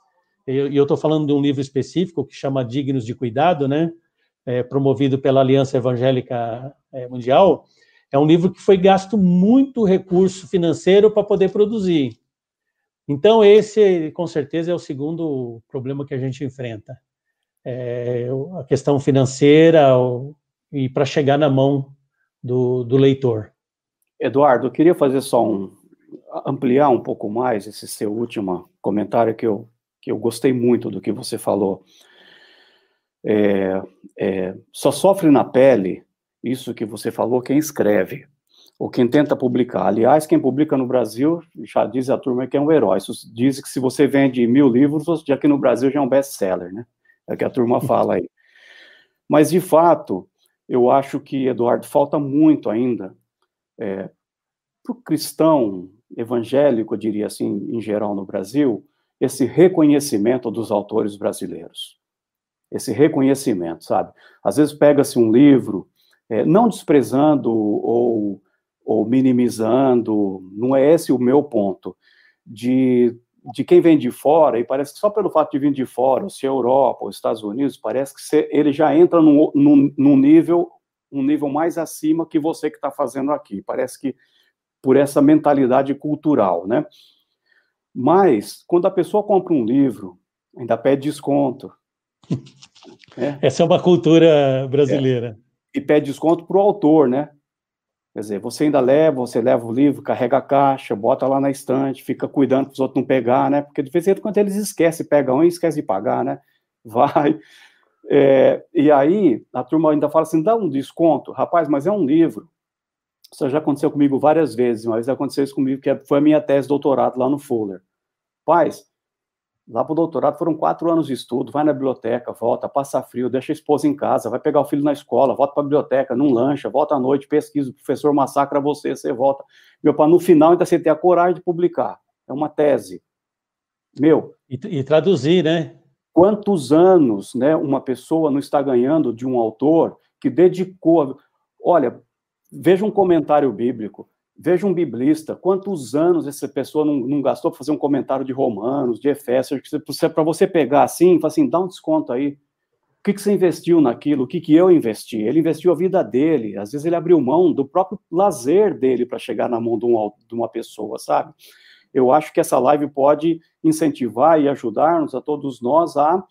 e eu estou falando de um livro específico que chama Dignos de Cuidado, né? É, promovido pela Aliança Evangélica é, Mundial, é um livro que foi gasto muito recurso financeiro para poder produzir. Então, esse, com certeza, é o segundo problema que a gente enfrenta. É a questão financeira e para chegar na mão do, do leitor. Eduardo, eu queria fazer só um. ampliar um pouco mais esse seu último comentário que eu, que eu gostei muito do que você falou. É, é, só sofre na pele isso que você falou, quem escreve, ou quem tenta publicar. Aliás, quem publica no Brasil, já diz a turma que é um herói. Isso diz que se você vende mil livros, já que no Brasil já é um best-seller, né? É o que a turma *laughs* fala aí. Mas, de fato, eu acho que, Eduardo, falta muito ainda é, para o cristão evangélico, eu diria assim, em geral no Brasil, esse reconhecimento dos autores brasileiros. Esse reconhecimento, sabe? Às vezes pega-se um livro é, não desprezando ou, ou minimizando, não é esse o meu ponto, de, de quem vem de fora, e parece que só pelo fato de vir de fora, se a Europa ou Estados Unidos, parece que ele já entra num, num, num nível um nível mais acima que você que está fazendo aqui. Parece que por essa mentalidade cultural, né? Mas, quando a pessoa compra um livro, ainda pede desconto. Né? *laughs* Essa é uma cultura brasileira. É e pede desconto para o autor, né? Quer dizer, você ainda leva, você leva o livro, carrega a caixa, bota lá na estante, fica cuidando para os outros não pegar, né? Porque de vez em quando eles esquecem, pegam e esquecem de pagar, né? *laughs* Vai. É, e aí, a turma ainda fala assim: dá um desconto, rapaz, mas é um livro. Isso já aconteceu comigo várias vezes, uma vez aconteceu isso comigo, que foi a minha tese de doutorado lá no Fuller. Paz, Lá para o doutorado foram quatro anos de estudo, vai na biblioteca, volta, passa frio, deixa a esposa em casa, vai pegar o filho na escola, volta para a biblioteca, não lancha, volta à noite, pesquisa, o professor massacra você, você volta. Meu pai, no final ainda você tem a coragem de publicar. É uma tese. Meu. E, e traduzir, né? Quantos anos né, uma pessoa não está ganhando de um autor que dedicou. Olha, veja um comentário bíblico. Veja um biblista, quantos anos essa pessoa não, não gastou para fazer um comentário de Romanos, de Efésios, para você pegar assim, assim, dá um desconto aí. O que, que você investiu naquilo? O que, que eu investi? Ele investiu a vida dele. Às vezes ele abriu mão do próprio lazer dele para chegar na mão de, um, de uma pessoa, sabe? Eu acho que essa live pode incentivar e ajudar-nos a todos nós a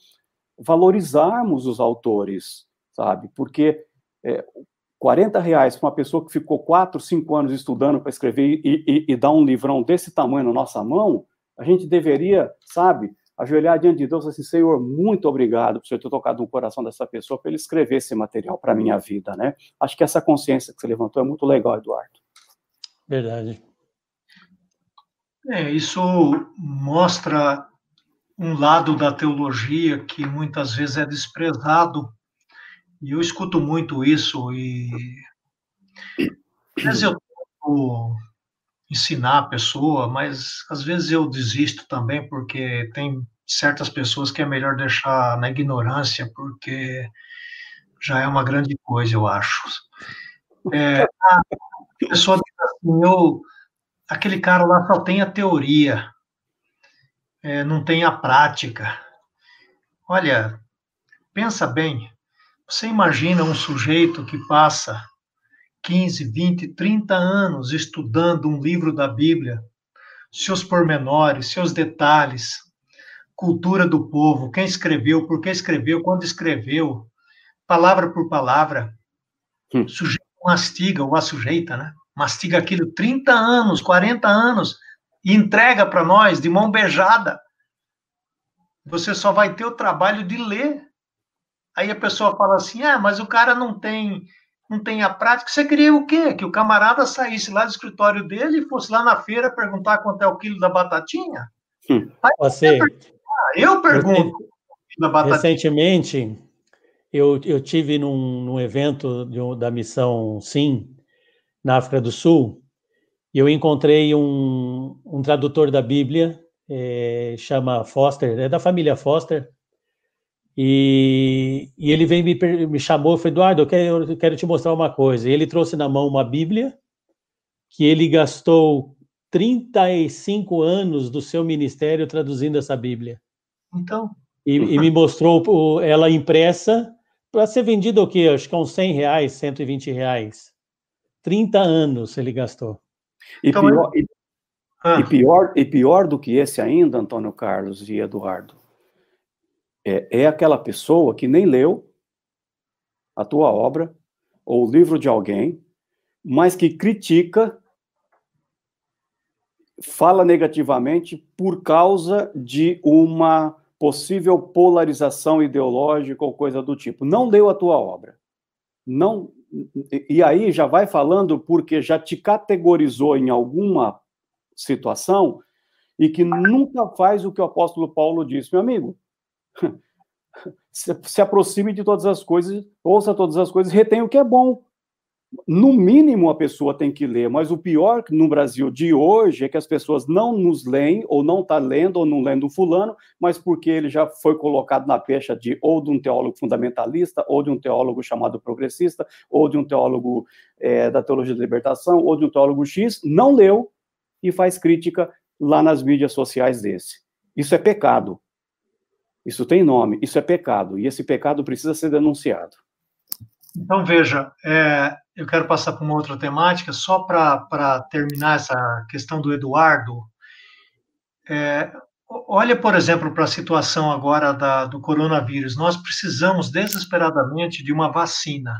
valorizarmos os autores, sabe? Porque é, 40 reais para uma pessoa que ficou 4, 5 anos estudando para escrever e, e, e dar um livrão desse tamanho na nossa mão, a gente deveria, sabe, ajoelhar diante de Deus assim, Senhor, muito obrigado por você ter tocado no coração dessa pessoa para ele escrever esse material para a minha vida, né? Acho que essa consciência que você levantou é muito legal, Eduardo. Verdade. É, isso mostra um lado da teologia que muitas vezes é desprezado, e eu escuto muito isso, e às vezes eu tento ensinar a pessoa, mas às vezes eu desisto também, porque tem certas pessoas que é melhor deixar na ignorância, porque já é uma grande coisa, eu acho. É, a pessoa assim, eu, aquele cara lá só tem a teoria, é, não tem a prática. Olha, pensa bem, você imagina um sujeito que passa 15, 20, 30 anos estudando um livro da Bíblia, seus pormenores, seus detalhes, cultura do povo, quem escreveu, por que escreveu, quando escreveu, palavra por palavra. Hum. O sujeito mastiga, ou a sujeita, né? Mastiga aquilo 30 anos, 40 anos, e entrega para nós de mão beijada. Você só vai ter o trabalho de ler. Aí a pessoa fala assim: ah, mas o cara não tem não tem a prática. Você queria o quê? Que o camarada saísse lá do escritório dele e fosse lá na feira perguntar quanto é o quilo da batatinha? Hum. Você, eu pergunto. Recentemente, eu, eu tive num, num evento de, da missão Sim, na África do Sul, e eu encontrei um, um tradutor da Bíblia, é, chama Foster, é da família Foster, e, e ele veio me, me chamou, falou, Eduardo, eu quero, eu quero te mostrar uma coisa. E ele trouxe na mão uma Bíblia que ele gastou 35 anos do seu ministério traduzindo essa Bíblia. Então. E, e me mostrou ela impressa para ser vendida o quê? Acho que é uns 100 reais, 120 reais. 30 anos ele gastou. E, então, pior, e, ah. e, pior, e pior do que esse ainda, Antônio Carlos e Eduardo, é, é aquela pessoa que nem leu a tua obra ou o livro de alguém, mas que critica, fala negativamente por causa de uma possível polarização ideológica ou coisa do tipo. Não leu a tua obra. Não e aí já vai falando porque já te categorizou em alguma situação e que nunca faz o que o apóstolo Paulo disse, meu amigo *laughs* se, se aproxime de todas as coisas, ouça todas as coisas, retém o que é bom. No mínimo, a pessoa tem que ler, mas o pior no Brasil de hoje é que as pessoas não nos leem, ou não está lendo, ou não lendo fulano, mas porque ele já foi colocado na pecha de ou de um teólogo fundamentalista, ou de um teólogo chamado progressista, ou de um teólogo é, da teologia da libertação, ou de um teólogo X, não leu e faz crítica lá nas mídias sociais desse. Isso é pecado. Isso tem nome, isso é pecado, e esse pecado precisa ser denunciado. Então, veja, é, eu quero passar para uma outra temática, só para terminar essa questão do Eduardo. É, olha, por exemplo, para a situação agora da, do coronavírus. Nós precisamos desesperadamente de uma vacina.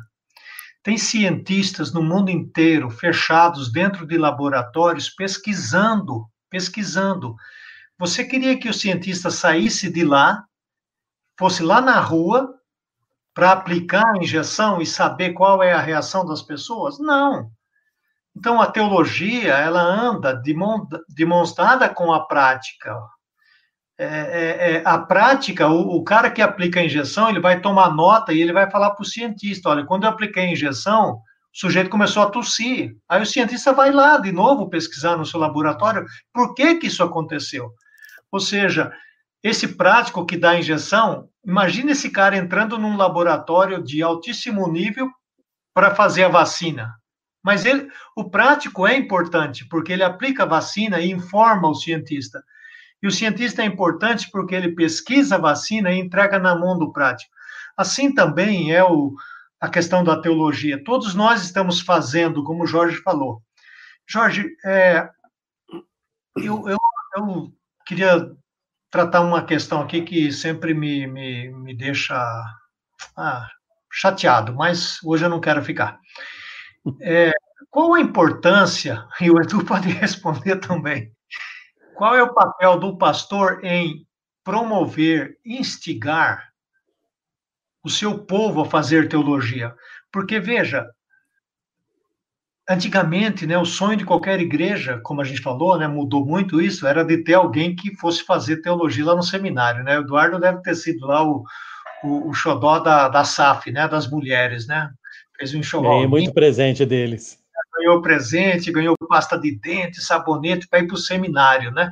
Tem cientistas no mundo inteiro fechados dentro de laboratórios pesquisando, pesquisando. Você queria que o cientista saísse de lá fosse lá na rua para aplicar a injeção e saber qual é a reação das pessoas? Não. Então, a teologia, ela anda demonstrada com a prática. É, é, é, a prática, o, o, cara que aplica a injeção, ele vai tomar nota e ele vai falar para o cientista, olha, quando eu apliquei a injeção, o sujeito começou a tossir. Aí o cientista vai lá de novo pesquisar no seu laboratório por que que isso aconteceu. Ou seja, esse prático que dá a injeção, imagine esse cara entrando num laboratório de altíssimo nível para fazer a vacina. Mas ele, o prático é importante, porque ele aplica a vacina e informa o cientista. E o cientista é importante porque ele pesquisa a vacina e entrega na mão do prático. Assim também é o, a questão da teologia. Todos nós estamos fazendo, como o Jorge falou. Jorge, é, eu, eu, eu queria tratar uma questão aqui que sempre me, me, me deixa ah, chateado, mas hoje eu não quero ficar. É, qual a importância, *laughs* e o Edu pode *laughs* responder também, qual é o papel do pastor em promover, instigar o seu povo a fazer teologia. Porque, veja, antigamente, né, o sonho de qualquer igreja, como a gente falou, né, mudou muito isso, era de ter alguém que fosse fazer teologia lá no seminário, né? O Eduardo deve ter sido lá o, o, o xodó da, da SAF, né, das mulheres, né? Fez um xodó. Ganhei muito presente deles. Ganhou presente, ganhou pasta de dente, sabonete para ir para o seminário, né?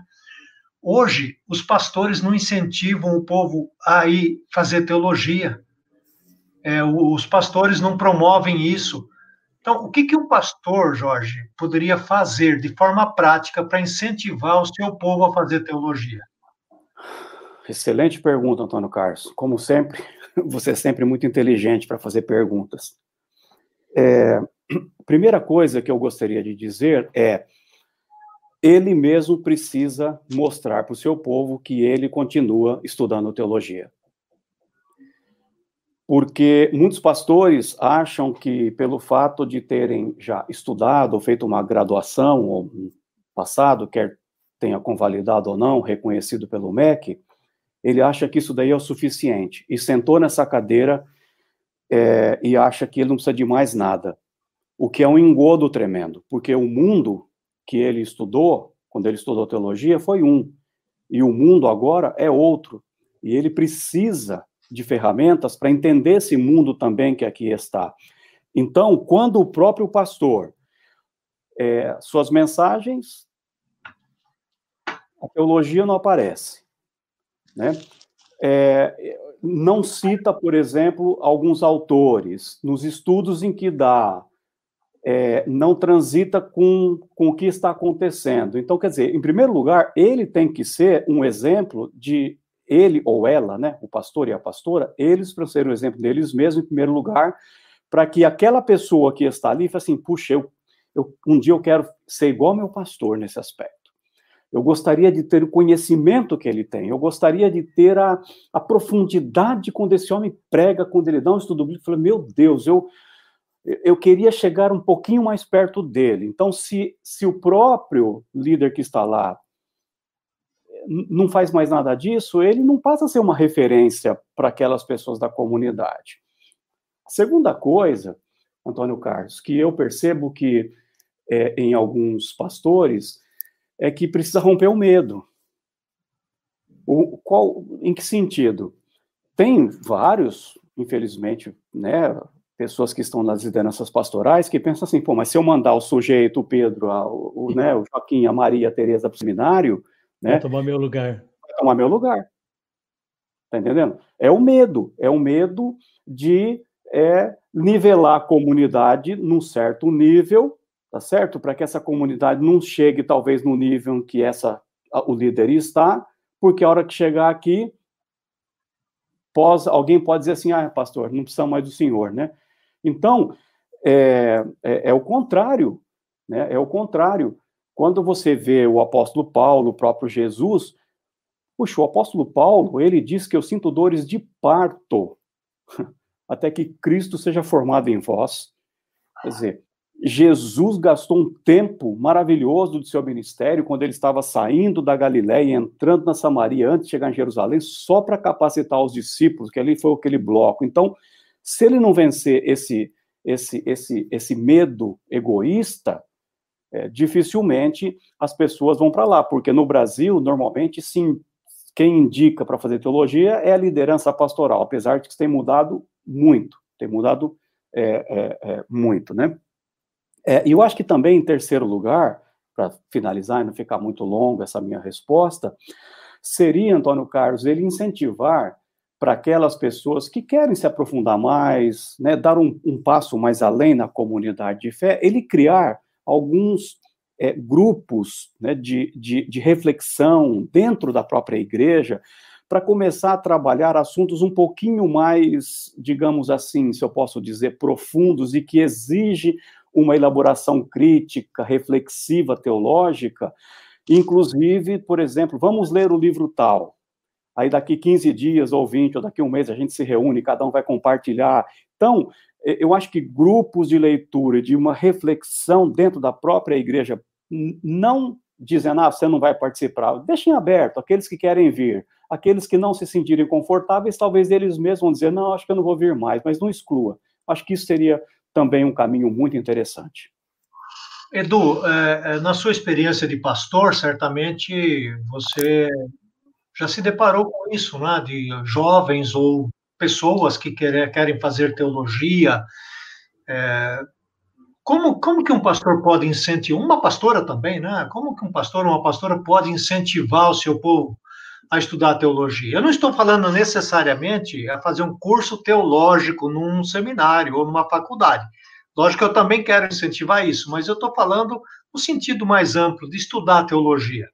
Hoje, os pastores não incentivam o povo a ir fazer teologia. É, os pastores não promovem isso. Então, o que, que um pastor, Jorge, poderia fazer de forma prática para incentivar o seu povo a fazer teologia? Excelente pergunta, Antônio Carlos. Como sempre, *laughs* você é sempre muito inteligente para fazer perguntas. É, *clears throat* primeira coisa que eu gostaria de dizer é ele mesmo precisa mostrar para o seu povo que ele continua estudando teologia. Porque muitos pastores acham que, pelo fato de terem já estudado, feito uma graduação, ou passado, quer tenha convalidado ou não, reconhecido pelo MEC, ele acha que isso daí é o suficiente. E sentou nessa cadeira é, e acha que ele não precisa de mais nada. O que é um engodo tremendo, porque o mundo que ele estudou, quando ele estudou teologia, foi um. E o mundo agora é outro. E ele precisa de ferramentas para entender esse mundo também que aqui está. Então, quando o próprio pastor, é, suas mensagens, a teologia não aparece. Né? É, não cita, por exemplo, alguns autores, nos estudos em que dá, é, não transita com, com o que está acontecendo. Então, quer dizer, em primeiro lugar, ele tem que ser um exemplo de ele ou ela, né, o pastor e a pastora, eles para ser um exemplo deles mesmos, em primeiro lugar, para que aquela pessoa que está ali fale assim, puxa, eu, eu, um dia eu quero ser igual meu pastor nesse aspecto. Eu gostaria de ter o conhecimento que ele tem, eu gostaria de ter a, a profundidade quando esse homem prega, quando ele dá um estudo bíblico, eu falo, meu Deus, eu, eu queria chegar um pouquinho mais perto dele. Então, se, se o próprio líder que está lá não faz mais nada disso, ele não passa a ser uma referência para aquelas pessoas da comunidade. Segunda coisa, Antônio Carlos, que eu percebo que é, em alguns pastores é que precisa romper o medo. O, qual, em que sentido? Tem vários, infelizmente, né, pessoas que estão nas lideranças pastorais que pensam assim, pô, mas se eu mandar o sujeito, o Pedro, a, o, né, o Joaquim, a Maria, a Tereza para o seminário, né? Vai tomar meu lugar. Vai tomar meu lugar. Tá entendendo? É o medo, é o medo de é, nivelar a comunidade num certo nível, tá certo? Para que essa comunidade não chegue talvez no nível em que essa o líder está, porque a hora que chegar aqui, pós, alguém pode dizer assim, ah, pastor, não precisa mais do senhor, né? Então, é, é, é o contrário, né? É o contrário. Quando você vê o apóstolo Paulo, o próprio Jesus, puxa, o apóstolo Paulo, ele diz que eu sinto dores de parto, *laughs* até que Cristo seja formado em vós. Quer dizer, Jesus gastou um tempo maravilhoso do seu ministério, quando ele estava saindo da Galiléia e entrando na Samaria, antes de chegar em Jerusalém, só para capacitar os discípulos, que ali foi aquele bloco. Então, se ele não vencer esse, esse, esse, esse medo egoísta, é, dificilmente as pessoas vão para lá, porque no Brasil, normalmente, sim, quem indica para fazer teologia é a liderança pastoral, apesar de que isso tem mudado muito, tem mudado é, é, é muito, né? É, e eu acho que também, em terceiro lugar, para finalizar e não ficar muito longo essa minha resposta, seria, Antônio Carlos, ele incentivar para aquelas pessoas que querem se aprofundar mais, né, dar um, um, passo mais além na comunidade de fé, ele criar alguns é, grupos né, de, de, de reflexão dentro da própria igreja para começar a trabalhar assuntos um pouquinho mais, digamos assim, se eu posso dizer, profundos e que exige uma elaboração crítica, reflexiva, teológica. Inclusive, por exemplo, vamos ler o livro tal. Aí daqui 15 dias ou 20 ou daqui um mês a gente se reúne, cada um vai compartilhar. Então, eu acho que grupos de leitura, de uma reflexão dentro da própria igreja, não dizendo, ah, você não vai participar. Deixem aberto, aqueles que querem vir. Aqueles que não se sentirem confortáveis, talvez eles mesmos vão dizer, não, acho que eu não vou vir mais, mas não exclua. Acho que isso seria também um caminho muito interessante. Edu, é, é, na sua experiência de pastor, certamente você já se deparou com isso, né? De jovens ou pessoas que querem fazer teologia. É, como, como que um pastor pode incentivar, uma pastora também, né? Como que um pastor ou uma pastora pode incentivar o seu povo a estudar teologia? Eu não estou falando necessariamente a fazer um curso teológico num seminário ou numa faculdade. Lógico que eu também quero incentivar isso, mas eu estou falando no sentido mais amplo de estudar teologia.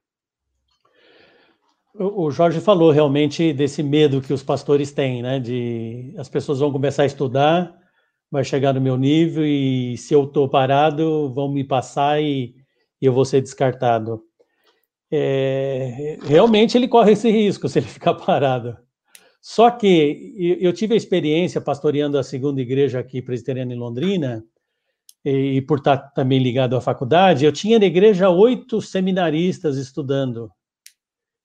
O Jorge falou realmente desse medo que os pastores têm, né? De as pessoas vão começar a estudar, vai chegar no meu nível e se eu estou parado, vão me passar e, e, eu vou ser descartado. É, realmente ele corre esse risco se ele *laughs* ficar parado. Só que eu tive a experiência pastoreando a segunda igreja aqui presbiteriana em Londrina, e, e por estar também ligado à faculdade, eu tinha na igreja oito seminaristas estudando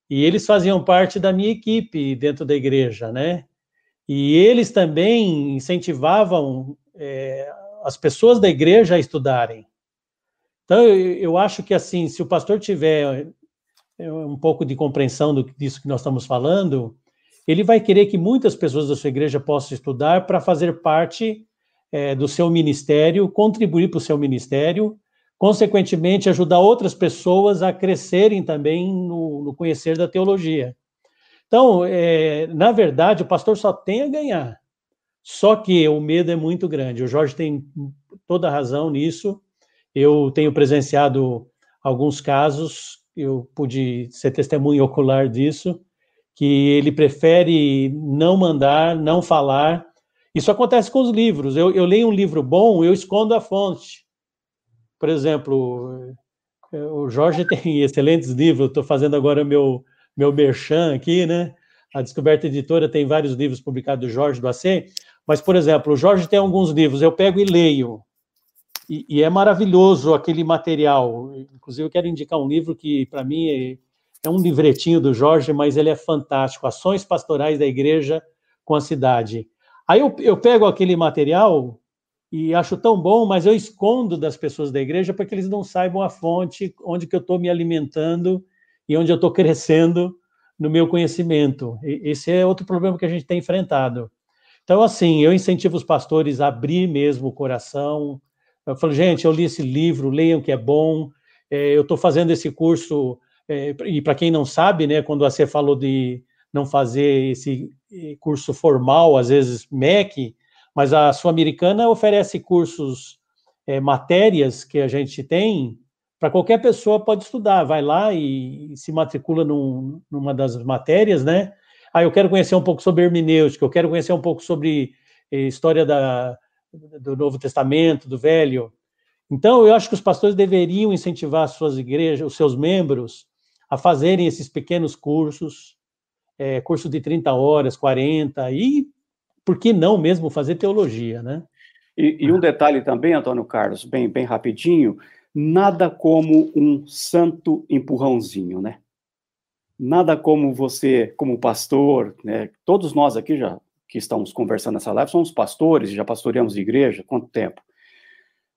e eles faziam parte da minha equipe dentro da igreja, né? E eles também incentivavam é, as pessoas da igreja a estudarem. Então, eu, eu, acho que, assim, se o pastor tiver é, um pouco de compreensão do, disso que nós estamos falando, ele vai querer que muitas pessoas da sua igreja possam estudar para fazer parte é, do seu ministério, contribuir para o seu ministério consequentemente, ajudar outras pessoas a crescerem também no, no conhecer da teologia. Então, é, na verdade, o pastor só tem a ganhar. Só que o medo é muito grande. O Jorge tem toda a razão nisso. Eu tenho presenciado alguns casos, eu pude ser testemunho ocular disso, que ele prefere não mandar, não falar. Isso acontece com os livros. Eu, eu leio um livro bom, eu escondo a fonte. Por exemplo, o Jorge *laughs* tem excelentes livros, estou fazendo agora meu, meu merchan aqui, né? A Descoberta Editora tem vários livros publicados do Jorge do AC, mas, por exemplo, o Jorge tem alguns livros, eu pego e leio, e, e é maravilhoso aquele material. Inclusive, eu quero indicar um livro que, para mim, é, é um livretinho do Jorge, mas ele é fantástico, Ações Pastorais da Igreja com a Cidade. Aí eu, eu pego aquele material, e acho tão bom, mas eu escondo das pessoas da igreja para que eles não saibam a fonte onde que eu estou me alimentando e onde eu estou crescendo no meu conhecimento. E, esse é outro problema que a gente tem enfrentado. Então, assim, eu incentivo os pastores a abrir mesmo o coração. Eu falo, gente, eu li esse livro, leiam que é bom. É, eu estou fazendo esse curso, é, e para quem não sabe, né, quando você falou de não fazer esse eh, curso formal, às vezes MEC, mas a Sul-Americana oferece cursos, é, matérias que a gente tem, para qualquer pessoa pode estudar, vai lá e, e se matricula num, numa das matérias, né? Ah, eu quero conhecer um pouco sobre hermenêutica, eu quero conhecer um pouco sobre eh, história da, do Novo Testamento, do Velho. Então, eu acho que os pastores deveriam incentivar as suas igrejas, os seus membros, a fazerem esses pequenos cursos, é, curso de 30 horas, 40, e por que não mesmo fazer teologia, né? E, e, um detalhe também, Antônio Carlos, bem, bem rapidinho, nada como um santo empurrãozinho, né? Nada como você, como pastor, né? Todos nós aqui já que estamos conversando nessa live somos pastores, já pastoreamos igreja, quanto tempo?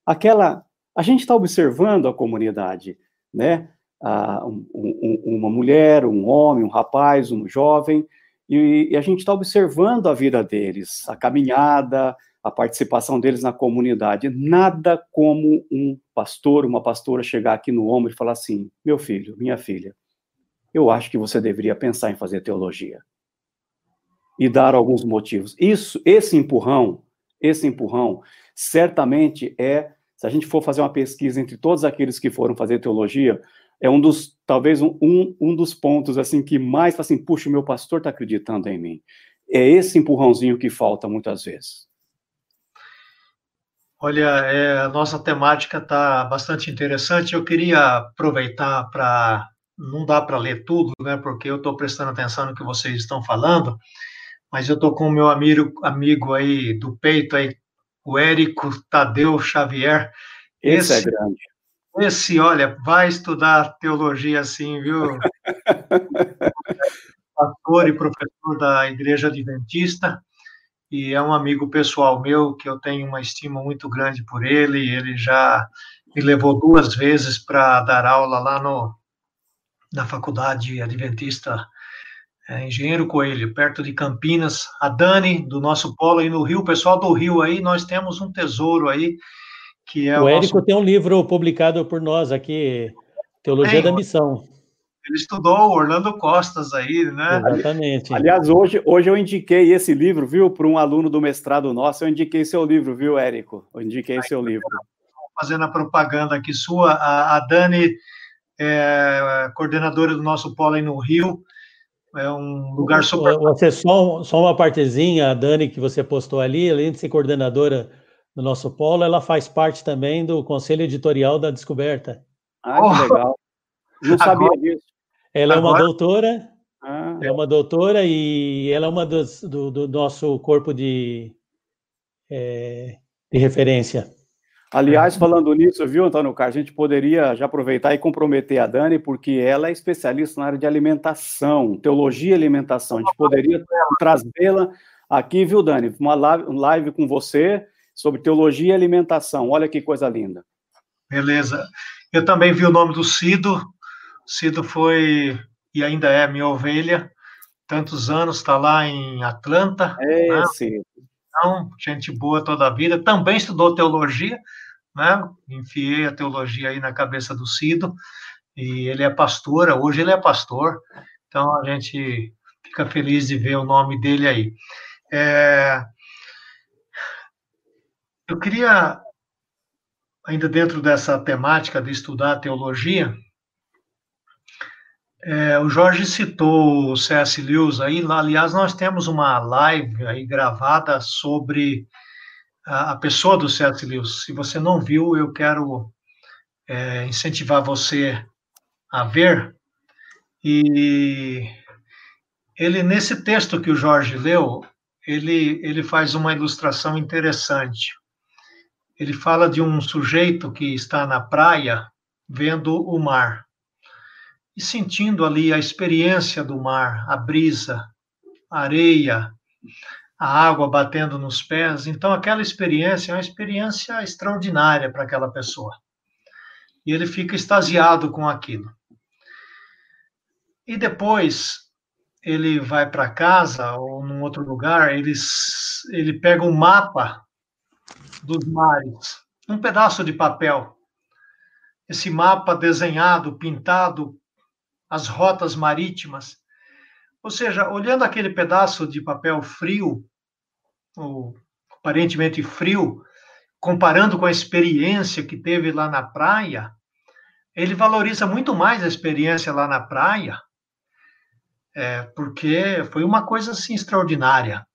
Aquela, a gente está observando a comunidade, né? Ah, um, um, uma mulher, um homem, um rapaz, um jovem, e, e a gente está observando a vida deles, a caminhada, a participação deles na comunidade. Nada como um pastor, uma pastora chegar aqui no ombro e falar assim: meu filho, minha filha, eu acho que você deveria pensar em fazer teologia. E dar alguns motivos. Isso, esse empurrão, esse empurrão, certamente é, se a gente for fazer uma pesquisa entre todos aqueles que foram fazer teologia, é um dos, talvez, um, um, um dos pontos, assim, que mais, assim, puxa, o meu pastor está acreditando em mim. É esse empurrãozinho que falta muitas vezes. Olha, é, a nossa temática está bastante interessante. Eu queria aproveitar para. Não dá para ler tudo, né? Porque eu estou prestando atenção no que vocês estão falando, mas eu estou com o meu amigo, amigo aí do peito aí, o Érico Tadeu Xavier. Esse, é esse é grande. Esse, olha, vai estudar teologia assim, viu? *laughs* Pastor e professor da Igreja Adventista, e é um amigo pessoal meu que eu tenho uma estima muito grande por ele. Ele já me levou duas vezes para dar aula lá no, na Faculdade Adventista é, Engenheiro Coelho, perto de Campinas. A Dani, do nosso polo aí no Rio, pessoal do Rio aí, nós temos um tesouro aí, que é o, o Érico nosso... tem um livro publicado por nós aqui, Teologia é, da Missão. Ele estudou Orlando Costas aí, né? Exatamente. Aliás, hoje, hoje eu indiquei esse livro, viu, para um aluno do mestrado nosso, eu indiquei seu livro, viu, Érico? Eu indiquei aí, seu livro. Fazendo a propaganda aqui sua, a, a Dani é coordenadora do nosso polo aí no Rio, é um lugar super. Você só, só uma partezinha, a Dani, que você postou ali, além de ser coordenadora do nosso polo, ela faz parte também do conselho editorial da Descoberta. Ah, que oh. legal. Não sabia Agora... disso. Ela Agora... é uma doutora, ah. é uma doutora e ela é uma dos, do, do nosso corpo de, é, de referência. Aliás, falando nisso, viu, Antônio Carlos, a gente poderia já aproveitar e comprometer a Dani, porque ela é especialista na área de alimentação, teologia e alimentação. A gente poderia trazê-la aqui, viu, Dani? Uma live com você sobre teologia e alimentação. Olha que coisa linda. Beleza. Eu também vi o nome do Cido. Cido foi e ainda é minha ovelha. Tantos anos, está lá em Atlanta. É, né? Cido. Então, gente boa toda a vida. Também estudou teologia né? Enfiei a teologia aí na cabeça do Cido, e ele é pastor, hoje ele é pastor, então a gente fica feliz de ver o nome dele aí. É... Eu queria, ainda dentro dessa temática de estudar teologia, é, o Jorge citou o C.S. Lewis aí, aliás, nós temos uma live aí gravada sobre a, a pessoa do C.S. Lewis. Se você não viu, eu quero é, incentivar você a ver. E ele, nesse texto que o Jorge leu, ele, ele faz uma ilustração interessante. Ele fala de um sujeito que está na praia vendo o mar e sentindo ali a experiência do mar, a brisa, a areia, a água batendo nos pés. Então, aquela experiência é uma experiência extraordinária para aquela pessoa. E ele fica extasiado com aquilo. E depois ele vai para casa ou num outro lugar, ele, ele pega um mapa dos mares, um pedaço de papel. Esse mapa desenhado, pintado, as rotas marítimas. Ou seja, olhando aquele pedaço de papel frio, ou aparentemente frio, comparando com a experiência que teve lá na praia, ele valoriza muito mais a experiência lá na praia, é, porque foi uma coisa assim extraordinária.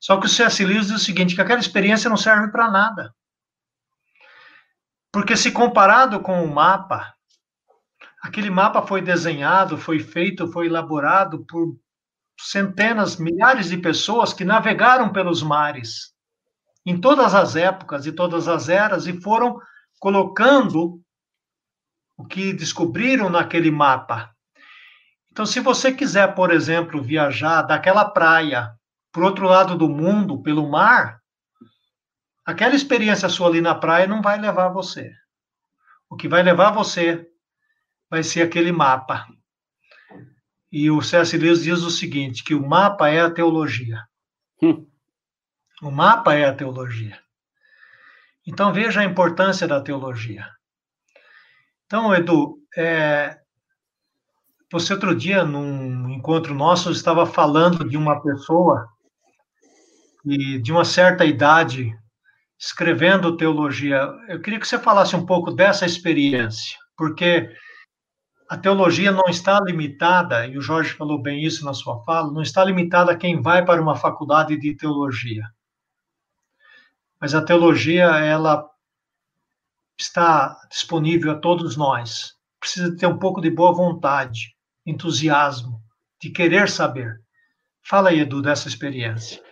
Só que o C.S. Lewis diz o seguinte, que aquela experiência não serve para nada. Porque se comparado com o mapa, aquele mapa foi desenhado, foi feito, foi elaborado por centenas, milhares de pessoas que navegaram pelos mares em todas as épocas e todas as eras e foram colocando o que descobriram naquele mapa. Então, se você quiser, por exemplo, viajar daquela praia para o outro lado do mundo, pelo mar, aquela experiência sua ali na praia não vai levar você. O que vai levar você vai ser aquele mapa. E o C.S. Lewis diz o seguinte, que o mapa é a teologia. Hum. O mapa é a teologia. Então veja a importância da teologia. Então, Edu, é, você outro dia, num encontro nosso, estava falando de uma pessoa e de uma certa idade escrevendo teologia. Eu queria que você falasse um pouco dessa experiência, porque a teologia não está limitada, e o Jorge falou bem isso na sua fala, não está limitada a quem vai para uma faculdade de teologia. Mas a teologia, ela está disponível a todos nós. Precisa ter um pouco de boa vontade, entusiasmo, de querer saber. Fala aí, Edu, dessa experiência.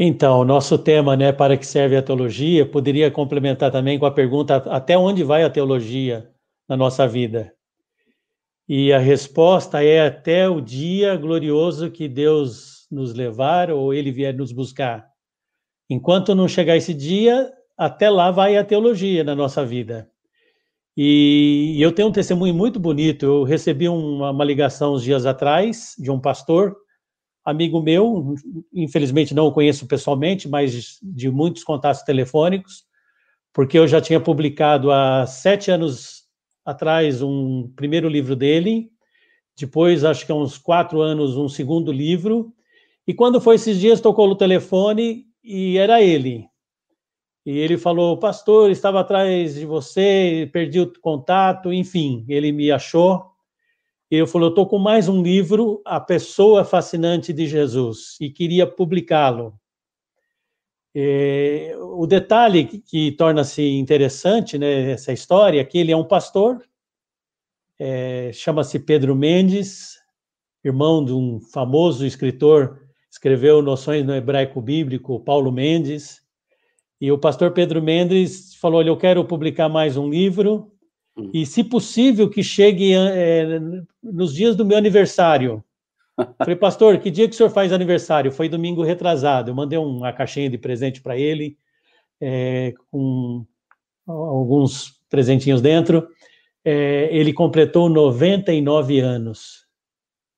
Então, o nosso tema, né, para que serve a teologia, poderia complementar também com a pergunta até onde vai a teologia na nossa vida? E a resposta é até o dia glorioso que Deus nos levar ou ele vier nos buscar. Enquanto não chegar esse dia, até lá vai a teologia na nossa vida. E eu tenho um testemunho muito bonito. Eu recebi uma, uma ligação uns dias atrás de um pastor amigo meu, infelizmente não o conheço pessoalmente, mas de muitos contatos telefônicos, porque eu já tinha publicado há sete anos atrás um primeiro livro dele, depois, acho que há uns quatro anos, um segundo livro, e quando foi esses dias, tocou no telefone e era ele. E ele falou, pastor, estava atrás de você, perdi o contato, enfim, ele me achou, eu falei, eu estou com mais um livro, A Pessoa Fascinante de Jesus, e queria publicá-lo. É, o detalhe que, que torna-se interessante, né, essa história, é que ele é um pastor, é, chama-se Pedro Mendes, irmão de um famoso escritor, escreveu Noções no Hebraico Bíblico, Paulo Mendes, e o pastor Pedro Mendes falou, olha, eu quero publicar mais um livro, Hum. E, se possível, que chegue é, nos dias do meu aniversário. *laughs* Falei, pastor, que dia que o senhor faz aniversário? Foi domingo retrasado. Eu mandei uma caixinha de presente para ele, é, com alguns presentinhos dentro. É, ele completou 99 anos.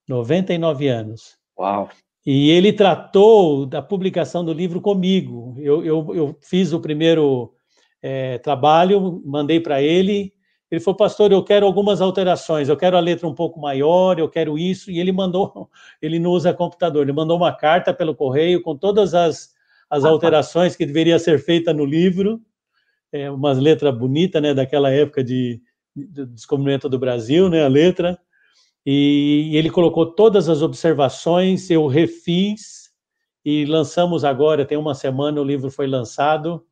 99 anos. Uau! E ele tratou da publicação do livro comigo. Eu, eu, eu fiz o primeiro é, trabalho, mandei para ele, ele falou, pastor, eu quero algumas alterações, eu quero a letra um pouco maior, eu quero isso, e ele mandou, *laughs* ele não usa computador, ele mandou uma carta pelo correio com todas as, as alterações que deveria ser feita no livro, é, umas letras bonitas, né, daquela época de, de descobrimento do Brasil, né, a letra, e, e ele colocou todas as observações, eu refiz, e lançamos agora, tem uma semana, o livro foi lançado,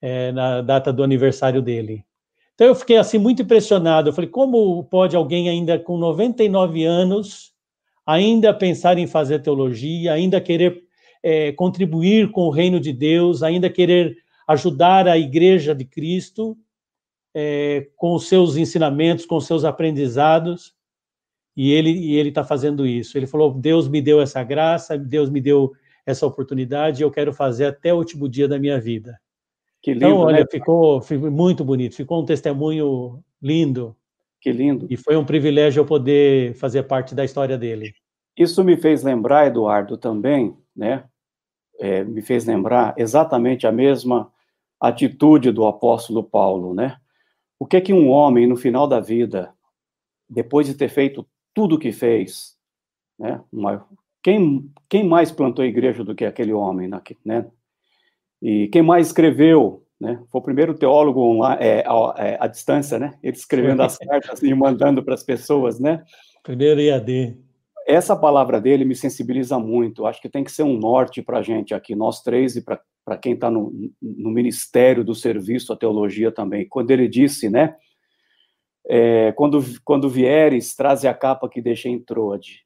é, na data do aniversário dele. Então eu fiquei assim muito impressionado. Eu falei, como pode alguém ainda com 99 anos ainda pensar em fazer teologia, ainda querer é, contribuir com o reino de Deus, ainda querer ajudar a igreja de Cristo é, com os seus ensinamentos, com os seus aprendizados? E ele e ele está fazendo isso. Ele falou: Deus me deu essa graça, Deus me deu essa oportunidade, e eu quero fazer até o último dia da minha vida. Que então, lindo, então, olha, né? ficou, ficou muito bonito, ficou um testemunho lindo. Que lindo. E foi um privilégio eu poder fazer parte da história dele. Isso me fez lembrar, Eduardo, também, né? É, me fez lembrar exatamente a mesma atitude do apóstolo Paulo, né? O que é que um homem, no final da vida, depois de ter feito tudo o que fez, né? Uma, quem, quem mais plantou a igreja do que aquele homem, né? E quem mais escreveu, né? Foi o primeiro teólogo é, é, à distância, né? Ele escrevendo as *laughs* cartas e mandando para as pessoas, né? Primeiro IAD. Essa palavra dele me sensibiliza muito. Acho que tem que ser um norte para a gente aqui, nós três, e para quem está no, no ministério do serviço, a teologia também. Quando ele disse, né? É, quando, quando vieres, traze a capa que deixei em Troade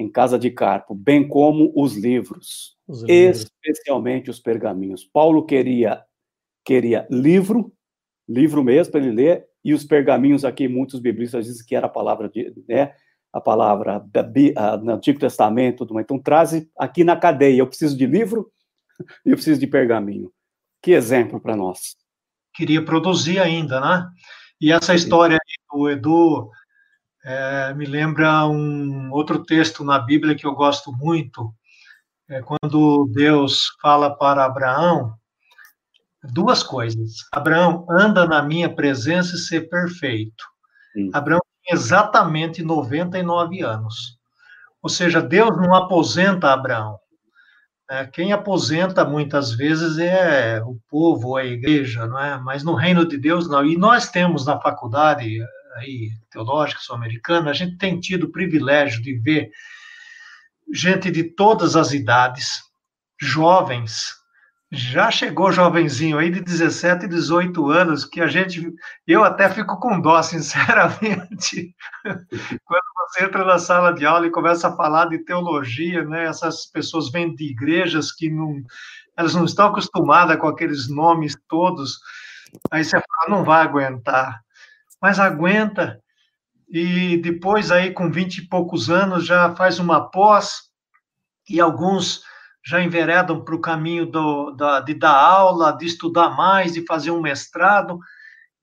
em casa de Carpo, bem como os livros, os livros, especialmente os pergaminhos. Paulo queria queria livro, livro mesmo para ele ler, e os pergaminhos aqui muitos biblistas dizem que era a palavra de, né, a palavra da, a, no Antigo Testamento, então traz aqui na cadeia, eu preciso de livro *laughs* e eu preciso de pergaminho. Que exemplo para nós. Queria produzir ainda, né? E essa história do Edu é, me lembra um outro texto na Bíblia que eu gosto muito, é quando Deus fala para Abraão duas coisas. Abraão, anda na minha presença e ser perfeito. Sim. Abraão tinha exatamente 99 anos. Ou seja, Deus não aposenta Abraão. É, quem aposenta muitas vezes é o povo, a igreja, não é? Mas no reino de Deus não. E nós temos na faculdade aí, teológica sul-americana, a gente tem tido o privilégio de ver gente de todas as idades, jovens, já chegou jovenzinho aí de 17, 18 anos, que a gente, eu até fico com dó, *laughs* sinceramente, quando você entra na sala de aula e começa a falar de teologia, né, essas pessoas vêm de igrejas que não, elas não estão acostumadas com aqueles nomes todos, aí você fala, não vai aguentar, mas aguenta, e depois aí com 20 e poucos anos já faz uma pós, e alguns já enveredam para o caminho do, da, de dar aula, de estudar mais, de fazer um mestrado,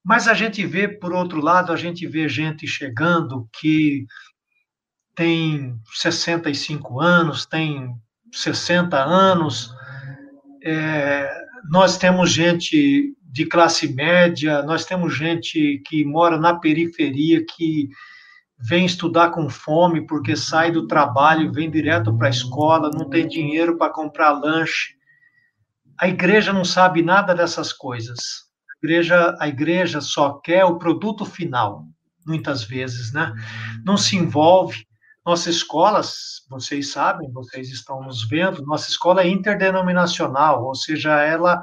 mas a gente vê, por outro lado, a gente vê gente chegando que tem 65 anos, tem 60 anos, é, nós temos gente de classe média, nós temos gente que mora na periferia, que vem estudar com fome porque sai do trabalho, vem direto para a escola, não tem dinheiro para comprar lanche. A igreja não sabe nada dessas coisas. A igreja, a igreja só quer o produto final, muitas vezes, né? Não se envolve. Nossa escola, vocês sabem, vocês estão nos vendo, nossa escola é interdenominacional, ou seja, ela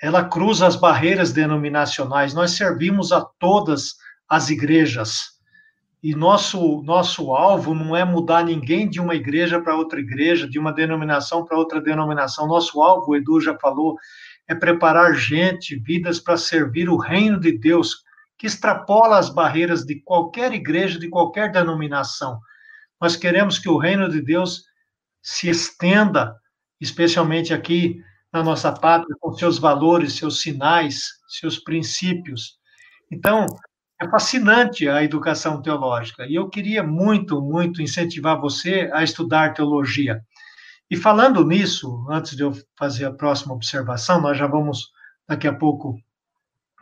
ela cruza as barreiras denominacionais. Nós servimos a todas as igrejas e nosso, nosso alvo não é mudar ninguém de uma igreja para outra igreja, de uma denominação para outra denominação. Nosso alvo, o Edu já falou, é preparar gente, vidas para servir o reino de Deus, que extrapola as barreiras de qualquer igreja, de qualquer denominação. Nós queremos que o reino de Deus se estenda, especialmente aqui na nossa pátria, com seus valores, seus sinais, seus princípios. Então, é fascinante a educação teológica e eu queria muito, muito incentivar você a estudar teologia. E falando nisso, antes de eu fazer a próxima observação, nós já vamos daqui a pouco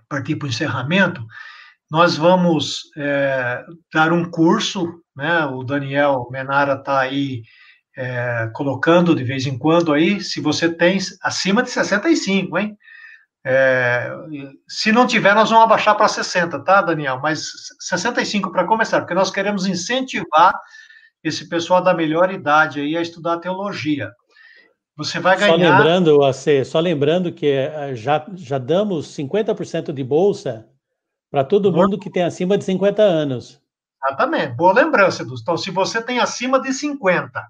partir para o encerramento. Nós vamos é, dar um curso, né? O Daniel Menara está aí é, colocando de vez em quando aí, se você tem acima de 65, hein? É, se não tiver, nós vamos abaixar para 60, tá, Daniel? Mas 65 para começar, porque nós queremos incentivar esse pessoal da melhor idade aí a estudar teologia. Você vai ganhar. Só lembrando, AC, só lembrando que eh, já, já damos 50% de bolsa para todo mundo que tem acima de 50 anos. Exatamente. Boa lembrança, Edu. Então, se você tem acima de 50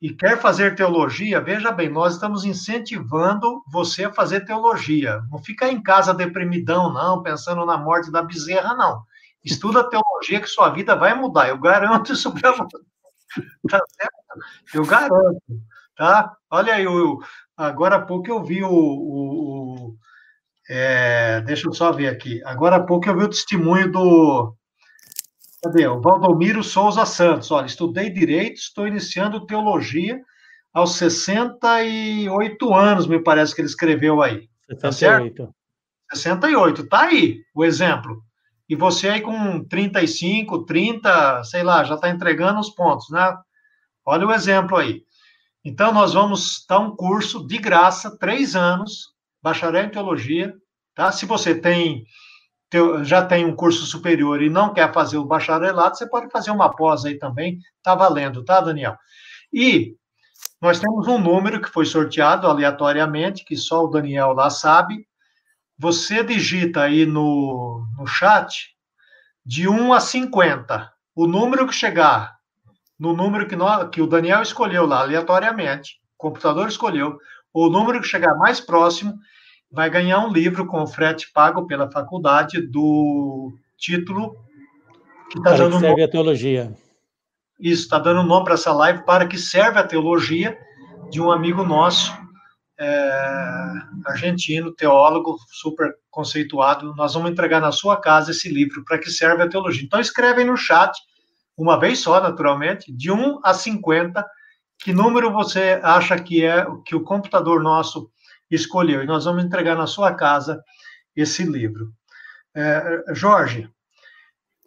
e quer fazer teologia, veja bem, nós estamos incentivando você a fazer teologia. Não fica em casa deprimidão, não, pensando na morte da bezerra, não. Estuda teologia que sua vida vai mudar. Eu garanto isso para você. Tá certo? Eu garanto, tá? Olha aí, eu, agora há pouco eu vi o, o, o é, deixa eu só ver aqui. Agora há pouco eu vi o testemunho do Cadê? O Valdomiro Souza Santos. Olha, estudei direito, estou iniciando teologia aos 68 anos, me parece que ele escreveu aí. 68. Tá 68, tá aí o exemplo. E você aí com 35, 30, sei lá, já está entregando os pontos, né? Olha o exemplo aí. Então, nós vamos dar um curso de graça, três anos, bacharel em teologia, tá? Se você tem já tem um curso superior e não quer fazer o bacharelado, você pode fazer uma pós aí também, tá valendo, tá, Daniel? E nós temos um número que foi sorteado aleatoriamente, que só o Daniel lá sabe. Você digita aí no, no chat de 1 a 50. O número que chegar, no número que, nós, que o Daniel escolheu lá aleatoriamente, o computador escolheu, o número que chegar mais próximo, vai ganhar um livro com frete pago pela faculdade do título que está dando que serve nome. a teologia. Isso, está dando nome para essa live, para que serve a teologia, de um amigo nosso, é, argentino, teólogo, super conceituado. Nós vamos entregar na sua casa esse livro, para que serve a teologia. Então, escreve aí no chat, uma vez só, naturalmente, de 1 a 50, que número você acha que é que o computador nosso escolheu. E nós vamos entregar na sua casa esse livro. É, Jorge,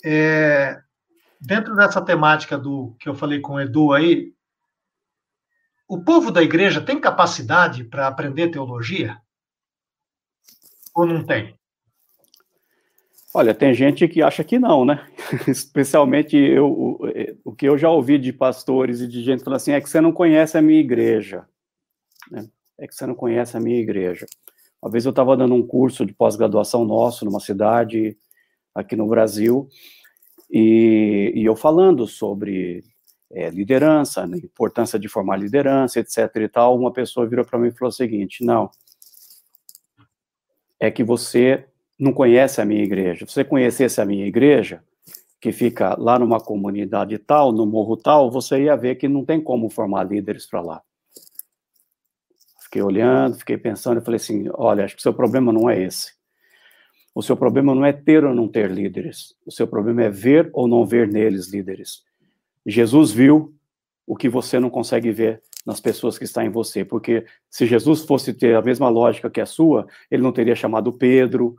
é, dentro dessa temática do que eu falei com o Edu aí, o povo da igreja tem capacidade para aprender teologia? Ou não tem? Olha, tem gente que acha que não, né? *laughs* Especialmente eu, o, o, que eu já ouvi de pastores e de gente falando assim é que você não conhece a minha igreja. Né? É que você não conhece a minha igreja. Uma vez eu estava dando um curso de pós-graduação nosso numa cidade aqui no Brasil, e, e eu falando sobre é, liderança, né, importância de formar liderança, etc. e tal, uma pessoa virou para mim e falou o seguinte: não, é que você não conhece a minha igreja. Se você conhecesse a minha igreja, que fica lá numa comunidade tal, no morro tal, você ia ver que não tem como formar líderes para lá. Fiquei olhando, fiquei pensando e falei assim: olha, acho que o seu problema não é esse. O seu problema não é ter ou não ter líderes. O seu problema é ver ou não ver neles líderes. Jesus viu o que você não consegue ver nas pessoas que estão em você, porque se Jesus fosse ter a mesma lógica que a sua, ele não teria chamado Pedro,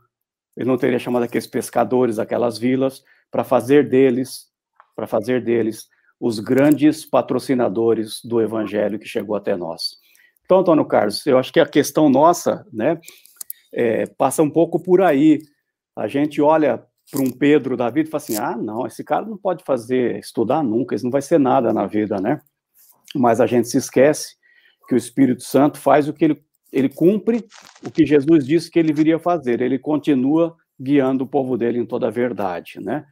ele não teria chamado aqueles pescadores, aquelas vilas, para fazer deles, para fazer deles os grandes patrocinadores do evangelho que chegou até nós. Então, Antônio Carlos, eu acho que a questão nossa, né, é, passa um pouco por aí. A gente olha para um Pedro da vida e fala assim: ah, não, esse cara não pode fazer, estudar nunca, isso não vai ser nada na vida, né? Mas a gente se esquece que o Espírito Santo faz o que ele, ele cumpre, o que Jesus disse que ele viria fazer, ele continua guiando o povo dele em toda a verdade, né?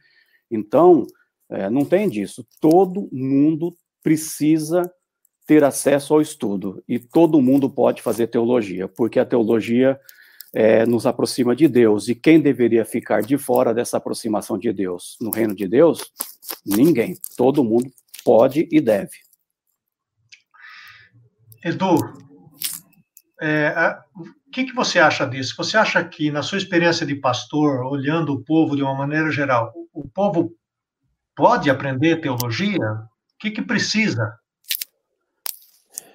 Então, é, não tem disso. Todo mundo precisa ter acesso ao estudo e todo mundo pode fazer teologia, porque a teologia é, nos aproxima de Deus. E quem deveria ficar de fora dessa aproximação de Deus no reino de Deus? Ninguém. Todo mundo pode e deve. Edu, é, a, o que, que você acha disso? Você acha que, na sua experiência de pastor, olhando o povo de uma maneira geral, o povo pode aprender teologia? O que, que precisa?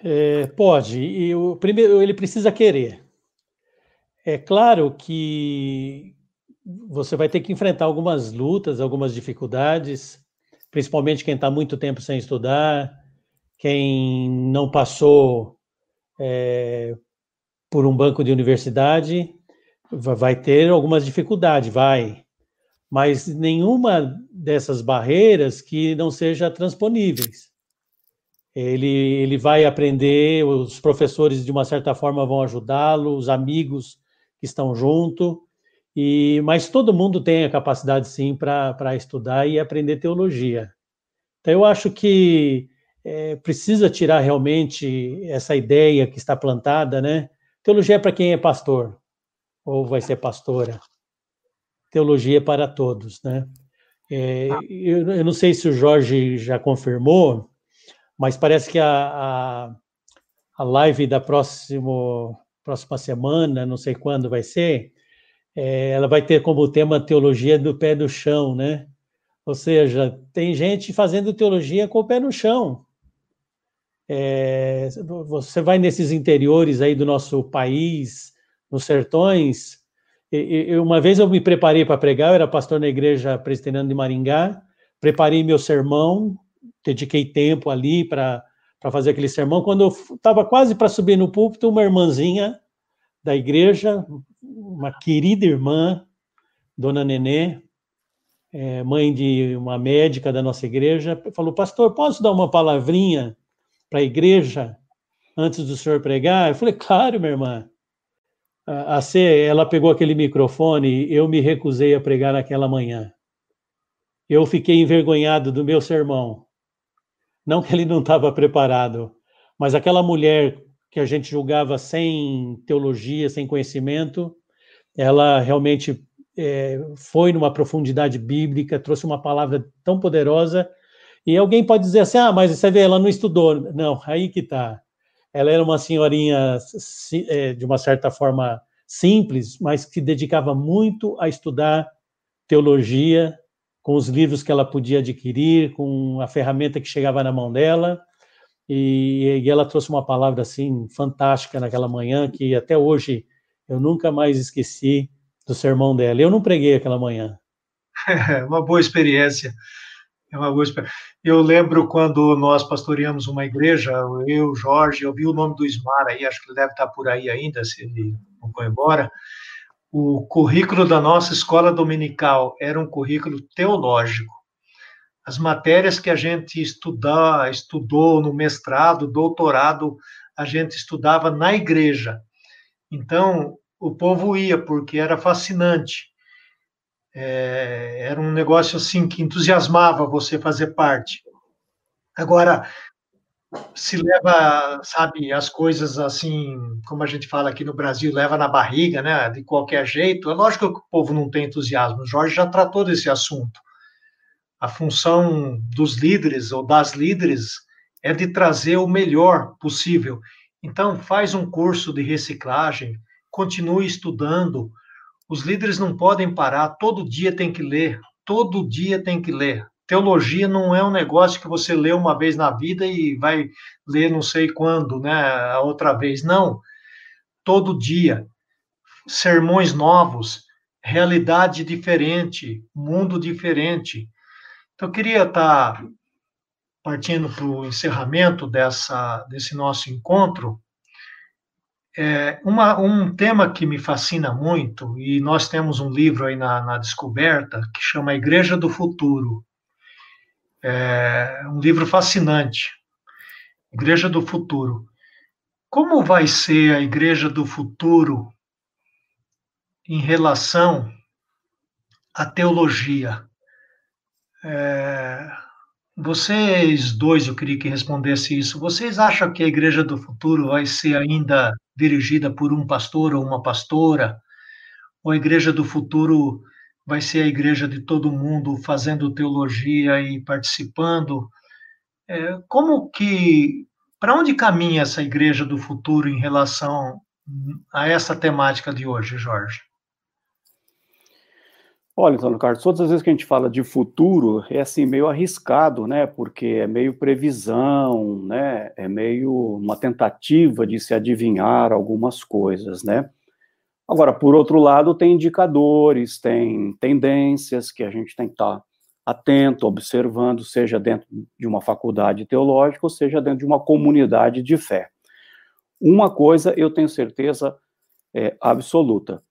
É, pode. E o primeiro, ele precisa querer. É claro que você vai ter que enfrentar algumas lutas, algumas dificuldades, principalmente quem está muito tempo sem estudar, quem não passou é, por um banco de universidade, vai ter algumas dificuldades, vai. Mas nenhuma dessas barreiras que não seja transponíveis. Ele, ele vai aprender, os professores de uma certa forma vão ajudá-lo, os amigos que estão junto, e mas todo mundo tem a capacidade sim para estudar e aprender teologia. Então eu acho que é, precisa tirar realmente essa ideia que está plantada, né? Teologia é para quem é pastor ou vai ser pastora. Teologia é para todos, né? É, eu, eu, não sei se o Jorge já confirmou, mas parece que a, a, a live da próximo, próxima semana, não sei quando vai ser, é, ela vai ter como tema teologia do pé no chão, né? Ou seja, tem gente fazendo teologia com o pé no chão. É, você vai nesses interiores aí do nosso país, nos sertões. Uma vez eu me preparei para pregar, eu era pastor na igreja presbiteriana de Maringá, preparei meu sermão, dediquei tempo ali para fazer aquele sermão. Quando eu estava quase para subir no púlpito, uma irmãzinha da igreja, uma querida irmã, Dona Nenê, é, mãe de uma médica da nossa igreja, falou: Pastor, posso dar uma palavrinha para a igreja antes do senhor pregar? Eu falei: Claro, minha irmã. A C, ela pegou aquele microfone, eu me recusei a pregar naquela manhã. Eu fiquei envergonhado do meu sermão. Não que ele não estava preparado, mas aquela mulher que a gente julgava sem teologia, sem conhecimento, ela realmente é, foi numa profundidade bíblica, trouxe uma palavra tão poderosa. E alguém pode dizer assim: ah, mas você vê, ela não estudou. Não, aí que está. Ela era uma senhorinha, é, de uma certa forma, simples, mas que dedicava muito a estudar teologia, com os livros que ela podia adquirir, com a ferramenta que chegava na mão dela. E, e, ela trouxe uma palavra assim fantástica naquela manhã que até hoje eu nunca mais esqueci do sermão dela. Eu não preguei aquela manhã. É *laughs* uma boa experiência. É uma boa experiência. Eu lembro quando nós pastoreamos uma igreja, eu, Jorge, eu vi o nome do Ismar aí, acho que ele deve estar por aí ainda, se ele não foi embora o currículo da nossa escola dominical era um currículo teológico. As matérias que a gente estudar, estudou no mestrado, doutorado, a gente estudava na igreja. Então, o povo ia, porque era fascinante. É, era um negócio assim que entusiasmava você fazer parte. Agora, se leva, sabe, as coisas assim, como a gente fala aqui no Brasil, leva na barriga, né, de qualquer jeito. É lógico que o povo não tem entusiasmo. O Jorge já tratou desse assunto. A função dos líderes ou das líderes é de trazer o melhor possível. Então, faz um curso de reciclagem, continue estudando. Os líderes não podem parar, todo dia tem que ler, todo dia tem que ler. Teologia não é um negócio que você lê uma vez na vida e vai ler não sei quando, né, a outra vez. Não. Todo dia. Sermões novos, realidade diferente, mundo diferente. Então, eu queria estar tá partindo para o encerramento dessa, desse nosso encontro, é, uma, um tema que me fascina muito, e nós temos um livro aí na, na descoberta, que chama Igreja do Futuro. É um livro fascinante. Igreja do Futuro. Como vai ser a Igreja do Futuro em relação à teologia? É, vocês dois, eu queria que respondesse isso. Vocês acham que a Igreja do Futuro vai ser ainda dirigida por um pastor ou uma pastora? Ou a Igreja do Futuro vai ser a igreja de todo mundo fazendo teologia e participando? É, como que, para onde caminha essa igreja do futuro em relação a essa temática de hoje, Jorge? Olha, Antônio Carlos, todas as vezes que a gente fala de futuro, é assim, meio arriscado, né? Porque é meio previsão, né? É meio uma tentativa de se adivinhar algumas coisas, né? Agora, por outro lado, tem indicadores, tem tendências que a gente tem que estar atento, observando, seja dentro de uma faculdade teológica, ou seja dentro de uma comunidade de fé. Uma coisa eu tenho certeza é, absoluta,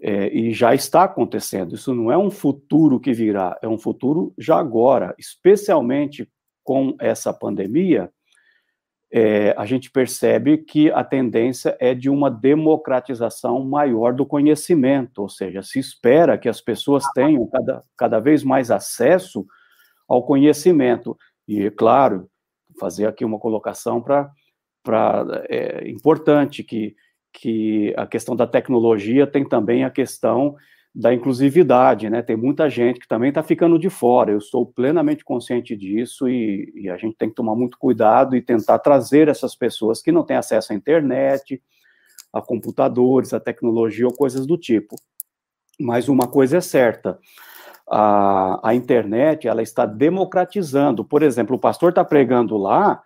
é, e já está acontecendo. Isso não é um futuro que virá, é um futuro já agora, especialmente com essa pandemia. É, a gente percebe que a tendência é de uma democratização maior do conhecimento, ou seja, se espera que as pessoas tenham cada, cada vez mais acesso ao conhecimento. E, é claro, fazer aqui uma colocação para é importante que que a questão da tecnologia tem também a questão da inclusividade, né? Tem muita gente que também está ficando de fora. Eu sou plenamente consciente disso e, e, a gente tem que tomar muito cuidado e tentar trazer essas pessoas que não têm acesso à internet, a computadores, a tecnologia ou coisas do tipo. Mas uma coisa é certa: a, a internet ela está democratizando. Por exemplo, o pastor está pregando lá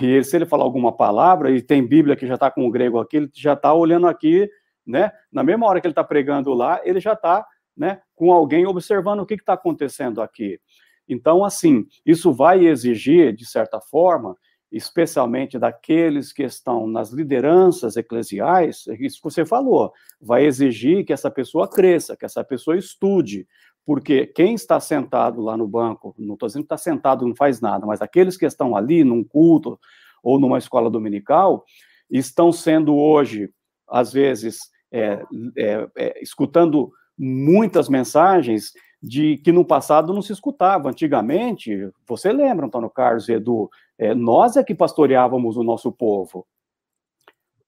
e se ele falar alguma palavra, e tem Bíblia que já está com o grego aqui, ele já está olhando aqui, né? Na mesma hora que ele está pregando lá, ele já está né, com alguém observando o que está acontecendo aqui. Então, assim, isso vai exigir, de certa forma, especialmente daqueles que estão nas lideranças eclesiais, isso que você falou, vai exigir que essa pessoa cresça, que essa pessoa estude, porque quem está sentado lá no banco, não estou dizendo que está sentado não faz nada, mas aqueles que estão ali num culto ou numa escola dominical, estão sendo hoje, às vezes, é, é, é, escutando muitas mensagens de que no passado não se escutava. Antigamente, você lembra, Antônio Carlos e Edu, é, nós é que pastoreávamos o nosso povo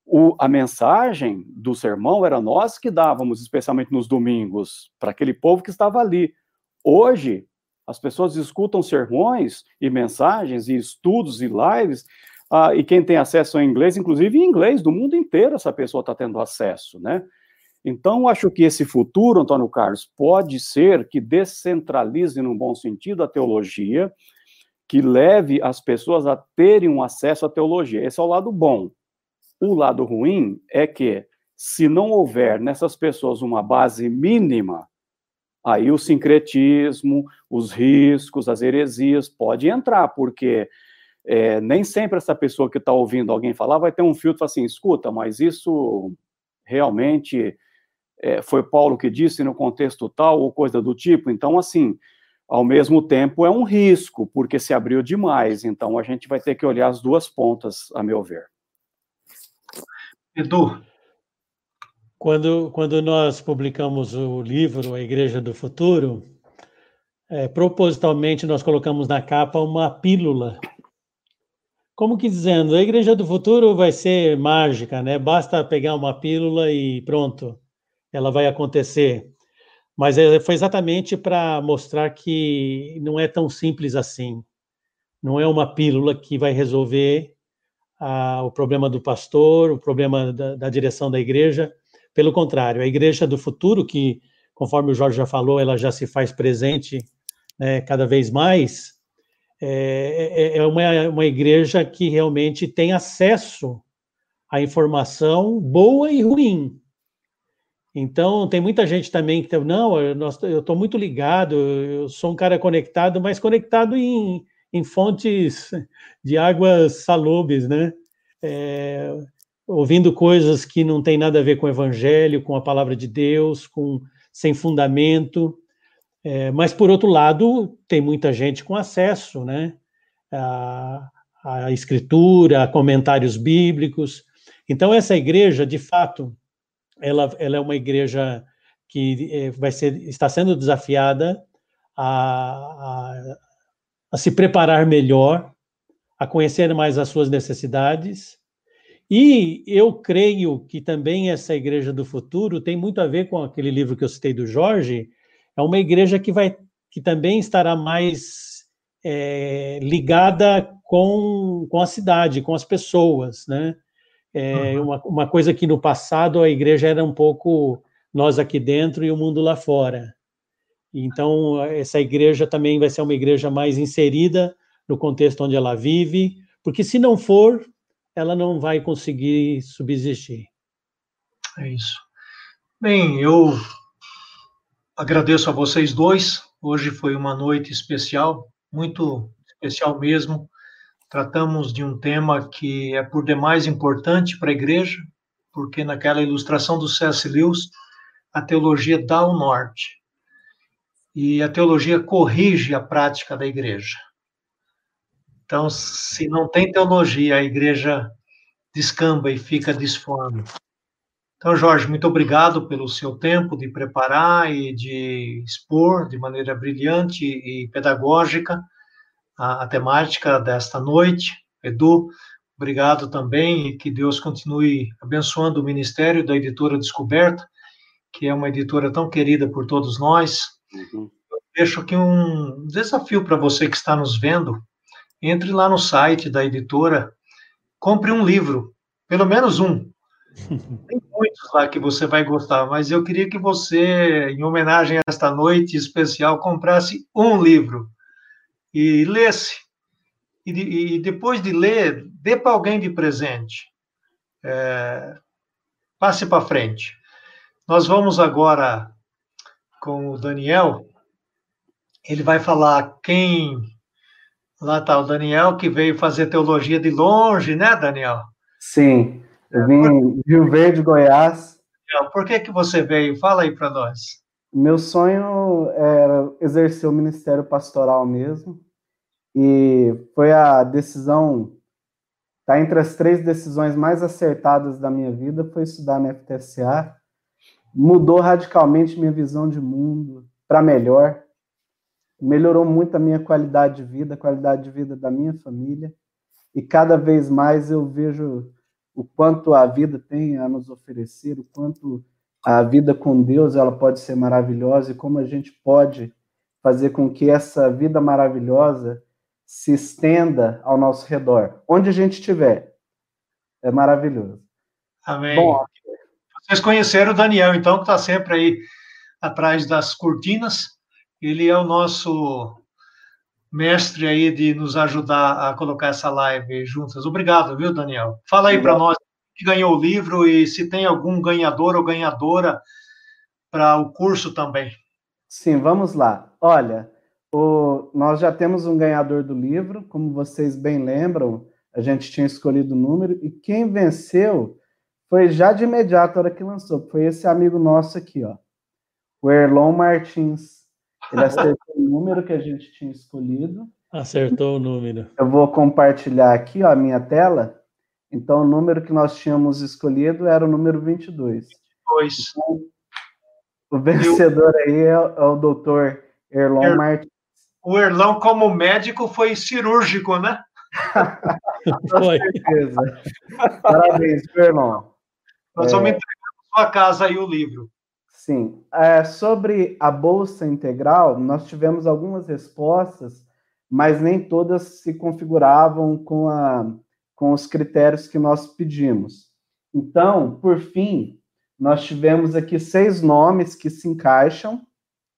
o, a mensagem do sermão era nós que dávamos, especialmente nos domingos, para aquele povo que estava ali. Hoje, as pessoas escutam sermões e mensagens e estudos e lives, ah, e quem tem acesso ao inglês, inclusive em inglês, do mundo inteiro, essa pessoa está tendo acesso, né? Então, acho que esse futuro, Antônio Carlos, pode ser que descentralize, num bom sentido, a teologia, que leve as pessoas a terem um acesso à teologia. Esse é o lado bom. O lado ruim é que, se não houver nessas pessoas uma base mínima, aí o sincretismo, os riscos, as heresias pode entrar, porque é, nem sempre essa pessoa que está ouvindo alguém falar vai ter um filtro assim, escuta, mas isso realmente é, foi Paulo que disse no contexto tal ou coisa do tipo. Então, assim, ao mesmo tempo é um risco, porque se abriu demais. Então, a gente vai ter que olhar as duas pontas, a meu ver. Edu. Quando, quando nós publicamos o livro A Igreja do Futuro, é, propositalmente nós colocamos na capa uma pílula. Como que dizendo, a Igreja do Futuro vai ser mágica, né? Basta pegar uma pílula e pronto, ela vai acontecer. Mas é, foi exatamente para mostrar que não é tão simples assim. Não é uma pílula que vai resolver ah, o problema do pastor, o problema da, da direção da igreja. Pelo contrário, a igreja do futuro, que, conforme o Jorge já falou, ela já se faz presente né, cada vez mais, é, é, é uma, uma igreja que realmente tem acesso à informação boa e ruim. Então, tem muita gente também que, não, eu estou muito ligado, eu sou um cara conectado, mas conectado em, em fontes de águas salubres, né? É, ouvindo coisas que não tem nada a ver com o evangelho, com a palavra de Deus, com sem fundamento. É, mas, por outro lado, tem muita gente com acesso né, à, à escritura, a comentários bíblicos. Então, essa igreja, de fato, ela, ela é uma igreja que é, vai ser, está sendo desafiada a, a, a se preparar melhor, a conhecer mais as suas necessidades. E eu creio que também essa igreja do futuro tem muito a ver com aquele livro que eu citei do Jorge, é uma igreja que vai que também estará mais é, ligada com, com a cidade, com as pessoas, né? É, uhum. uma, uma coisa que no passado a igreja era um pouco nós aqui dentro e o mundo lá fora. Então, essa igreja também vai ser uma igreja mais inserida no contexto onde ela vive, porque se não for, ela não vai conseguir subsistir. É isso. Bem, eu Agradeço a vocês dois. Hoje foi uma noite especial, muito especial mesmo. Tratamos de um tema que é por demais importante para a igreja, porque naquela ilustração do C.S. Lewis, a teologia dá o norte. E a teologia corrige a prática da igreja. Então, se não tem teologia, a igreja descamba e fica disforme. Então, Jorge, muito obrigado pelo seu tempo de preparar e de expor de maneira brilhante e pedagógica a, a temática desta noite. Edu, obrigado também e que Deus continue abençoando o ministério da editora Descoberta, que é uma editora tão querida por todos nós. Uhum. Eu deixo aqui um desafio para você que está nos vendo. Entre lá no site da editora, compre um livro, pelo menos um, tem muitos lá que você vai gostar, mas eu queria que você, em homenagem a esta noite especial, comprasse um livro e lesse. E, e depois de ler, dê para alguém de presente. É, passe para frente. Nós vamos agora com o Daniel. Ele vai falar quem. Lá está o Daniel, que veio fazer teologia de longe, né, Daniel? Sim. Eu vim de Rio Verde, Goiás. Por que, que você veio? Fala aí para nós. Meu sonho era exercer o ministério pastoral mesmo. E foi a decisão, tá entre as três decisões mais acertadas da minha vida, foi estudar na FTSA. Mudou radicalmente minha visão de mundo para melhor. Melhorou muito a minha qualidade de vida, a qualidade de vida da minha família. E cada vez mais eu vejo o quanto a vida tem a nos oferecer, o quanto a vida com Deus ela pode ser maravilhosa e como a gente pode fazer com que essa vida maravilhosa se estenda ao nosso redor, onde a gente estiver. É maravilhoso. Amém. Bom, vocês conheceram o Daniel, então, que está sempre aí atrás das cortinas. Ele é o nosso mestre aí de nos ajudar a colocar essa live juntas. Obrigado, viu, Daniel? Fala aí para nós que ganhou o livro e se tem algum ganhador ou ganhadora para o curso também. Sim, vamos lá. Olha, o, nós já temos um ganhador do livro, como vocês bem lembram, a gente tinha escolhido o número, e quem venceu foi já de imediato a hora que lançou, foi esse amigo nosso aqui, ó, o Erlon Martins. Ele acertou o número que a gente tinha escolhido. Acertou o número. Eu vou compartilhar aqui ó, a minha tela. Então, o número que nós tínhamos escolhido era o número 22. 22. Então, o vencedor aí é, é o doutor Erlon er, Martins. O Erlon, como médico, foi cirúrgico, né? *laughs* Com certeza. Parabéns, Erlon. Nós vamos é... entregar na sua casa aí o livro. Sim. É, sobre a Bolsa Integral, nós tivemos algumas respostas, mas nem todas se configuravam com, a, com os critérios que nós pedimos. Então, por fim, nós tivemos aqui seis nomes que se encaixam,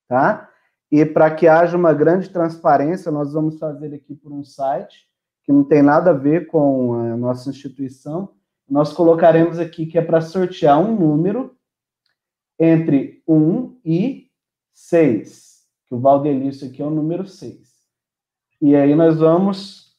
tá? E para que haja uma grande transparência, nós vamos fazer aqui por um site que não tem nada a ver com a nossa instituição. Nós colocaremos aqui que é para sortear um número entre 1 e 6, que o Valdelício aqui é o número 6. E aí nós vamos,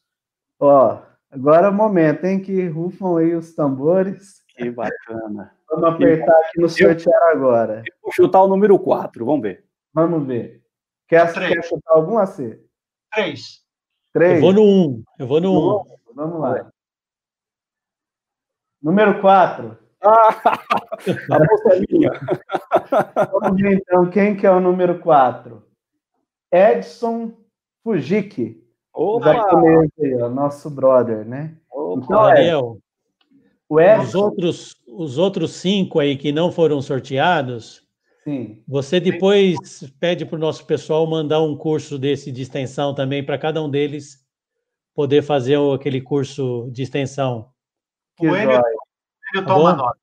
ó, agora é o momento, hein, que rufam aí os tambores. Que bacana. Vamos apertar aqui no sortear agora. Eu vou chutar o número 4, vamos ver. Vamos ver. Quer, quer chutar algum AC? 3. 3. Eu vou no 1. Eu vou no 1. Vamos lá. Número 4. Ah, a bolsa é minha. Vamos ver então quem que é o número 4. Edson Fujiki. Opa! Aí, ó, nosso brother, né? Opa, então, Ariel, o Edson, os, outros, os outros cinco aí que não foram sorteados, Sim. você depois pede para o nosso pessoal mandar um curso desse de extensão também para cada um deles poder fazer aquele curso de extensão. Que o Enio, Enio tá nota.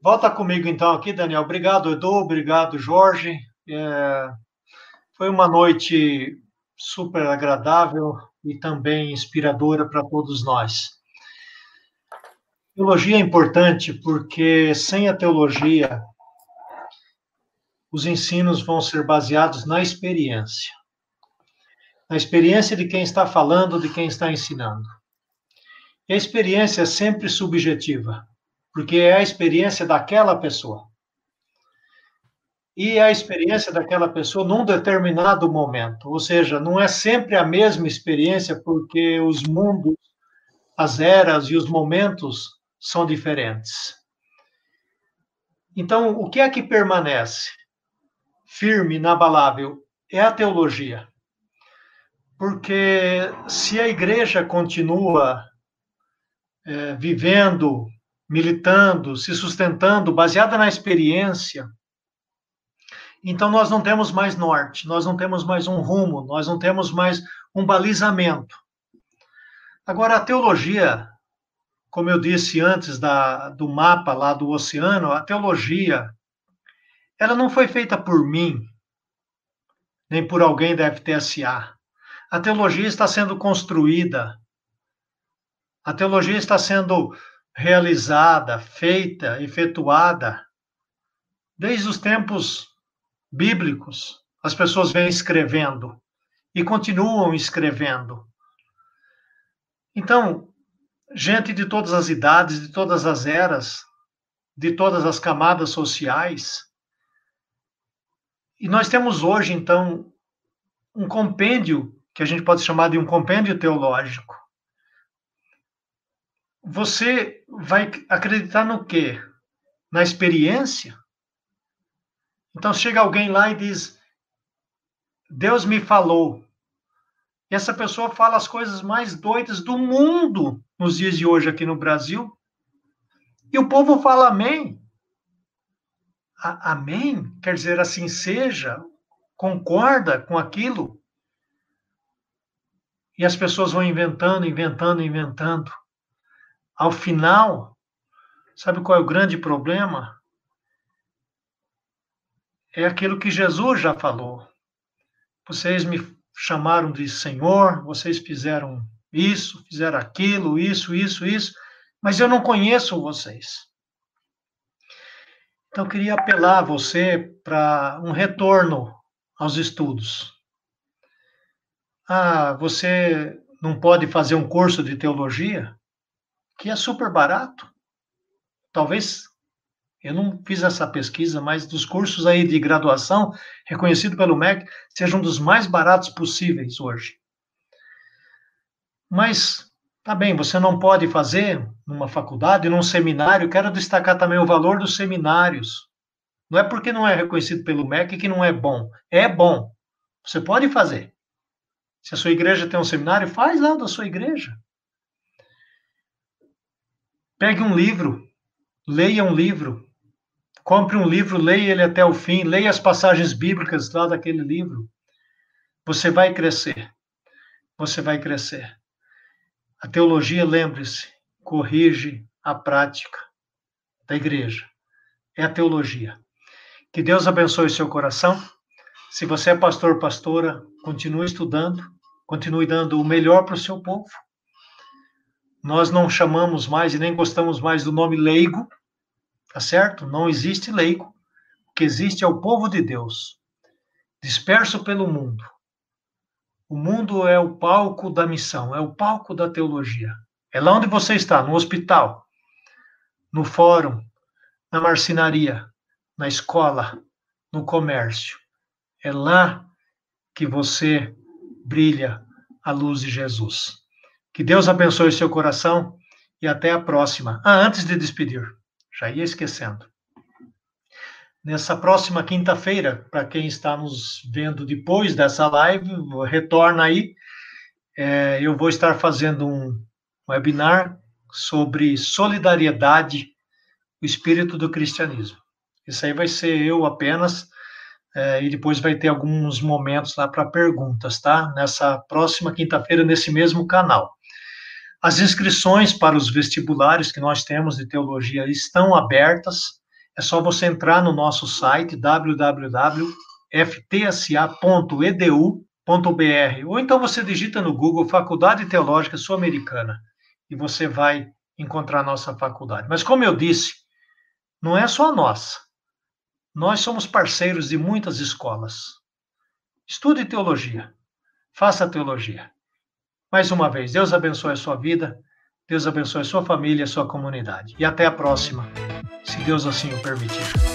Volta comigo então aqui, Daniel. Obrigado, Edu. Obrigado, Jorge. É, foi uma noite super agradável e também inspiradora para todos nós. Teologia é importante porque sem a teologia os ensinos vão ser baseados na experiência. Na experiência de quem está falando, de quem está ensinando. A experiência é sempre subjetiva, porque é a experiência daquela pessoa. E é a experiência daquela pessoa num determinado momento. Ou seja, não é sempre a mesma experiência, porque os mundos, as eras e os momentos são diferentes. Então, o que é que permanece firme, inabalável? É a teologia. Porque se a igreja continua é, vivendo, militando, se sustentando, baseada na experiência, então nós não temos mais norte, nós não temos mais um rumo, nós não temos mais um balizamento. Agora, a teologia, como eu disse antes da, do mapa lá do oceano, a teologia, ela não foi feita por mim, nem por alguém da FTSA. A teologia está sendo construída, a teologia está sendo realizada, feita, efetuada, desde os tempos bíblicos. As pessoas vêm escrevendo e continuam escrevendo. Então, gente de todas as idades, de todas as eras, de todas as camadas sociais. E nós temos hoje, então, um compêndio, que a gente pode chamar de um compêndio teológico. Você vai acreditar no quê? Na experiência? Então chega alguém lá e diz: Deus me falou. E essa pessoa fala as coisas mais doidas do mundo nos dias de hoje aqui no Brasil. E o povo fala amém. A, amém quer dizer assim seja, concorda com aquilo. E as pessoas vão inventando, inventando, inventando. Ao final, sabe qual é o grande problema? É aquilo que Jesus já falou. Vocês me chamaram de Senhor, vocês fizeram isso, fizeram aquilo, isso, isso, isso, mas eu não conheço vocês. Então, eu queria apelar a você para um retorno aos estudos. Ah, você não pode fazer um curso de teologia? Que é super barato. Talvez, eu não fiz essa pesquisa, mas dos cursos aí de graduação, reconhecido pelo MEC, seja um dos mais baratos possíveis hoje. Mas Tá bem, você não pode fazer numa faculdade, num seminário. Quero destacar também o valor dos seminários. Não é porque não é reconhecido pelo MEC que não é bom. É bom. Você pode fazer. Se a sua igreja tem um seminário, faz lá da sua igreja. Pegue um livro, leia um livro, compre um livro, leia ele até o fim, leia as passagens bíblicas lá daquele livro. Você vai crescer. Você vai crescer. A teologia, lembre-se, corrige a prática da igreja. É a teologia. Que Deus abençoe seu coração. Se você é pastor, pastora, continue estudando, continue dando o melhor para o seu povo. Nós não chamamos mais e nem gostamos mais do nome leigo, tá certo? Não existe leigo. O que existe é o povo de Deus, disperso pelo mundo. O mundo é o palco da missão, é o palco da teologia. É lá onde você está, no hospital, no fórum, na marcenaria, na escola, no comércio. É lá que você brilha a luz de Jesus. Que Deus abençoe seu coração e até a próxima. Ah, antes de despedir, já ia esquecendo. Nessa próxima quinta-feira, para quem está nos vendo depois dessa live, retorna aí. É, eu vou estar fazendo um webinar sobre solidariedade, o espírito do cristianismo. Isso aí vai ser eu apenas, é, e depois vai ter alguns momentos lá para perguntas, tá? Nessa próxima quinta-feira, nesse mesmo canal. As inscrições para os vestibulares que nós temos de teologia estão abertas. É só você entrar no nosso site www.ftsa.edu.br ou então você digita no Google Faculdade Teológica Sul-Americana e você vai encontrar a nossa faculdade. Mas como eu disse, não é só a nossa. Nós somos parceiros de muitas escolas. Estude teologia. Faça teologia. Mais uma vez, Deus abençoe a sua vida, Deus abençoe a sua família, a sua comunidade. E até a próxima, se Deus assim o permitir.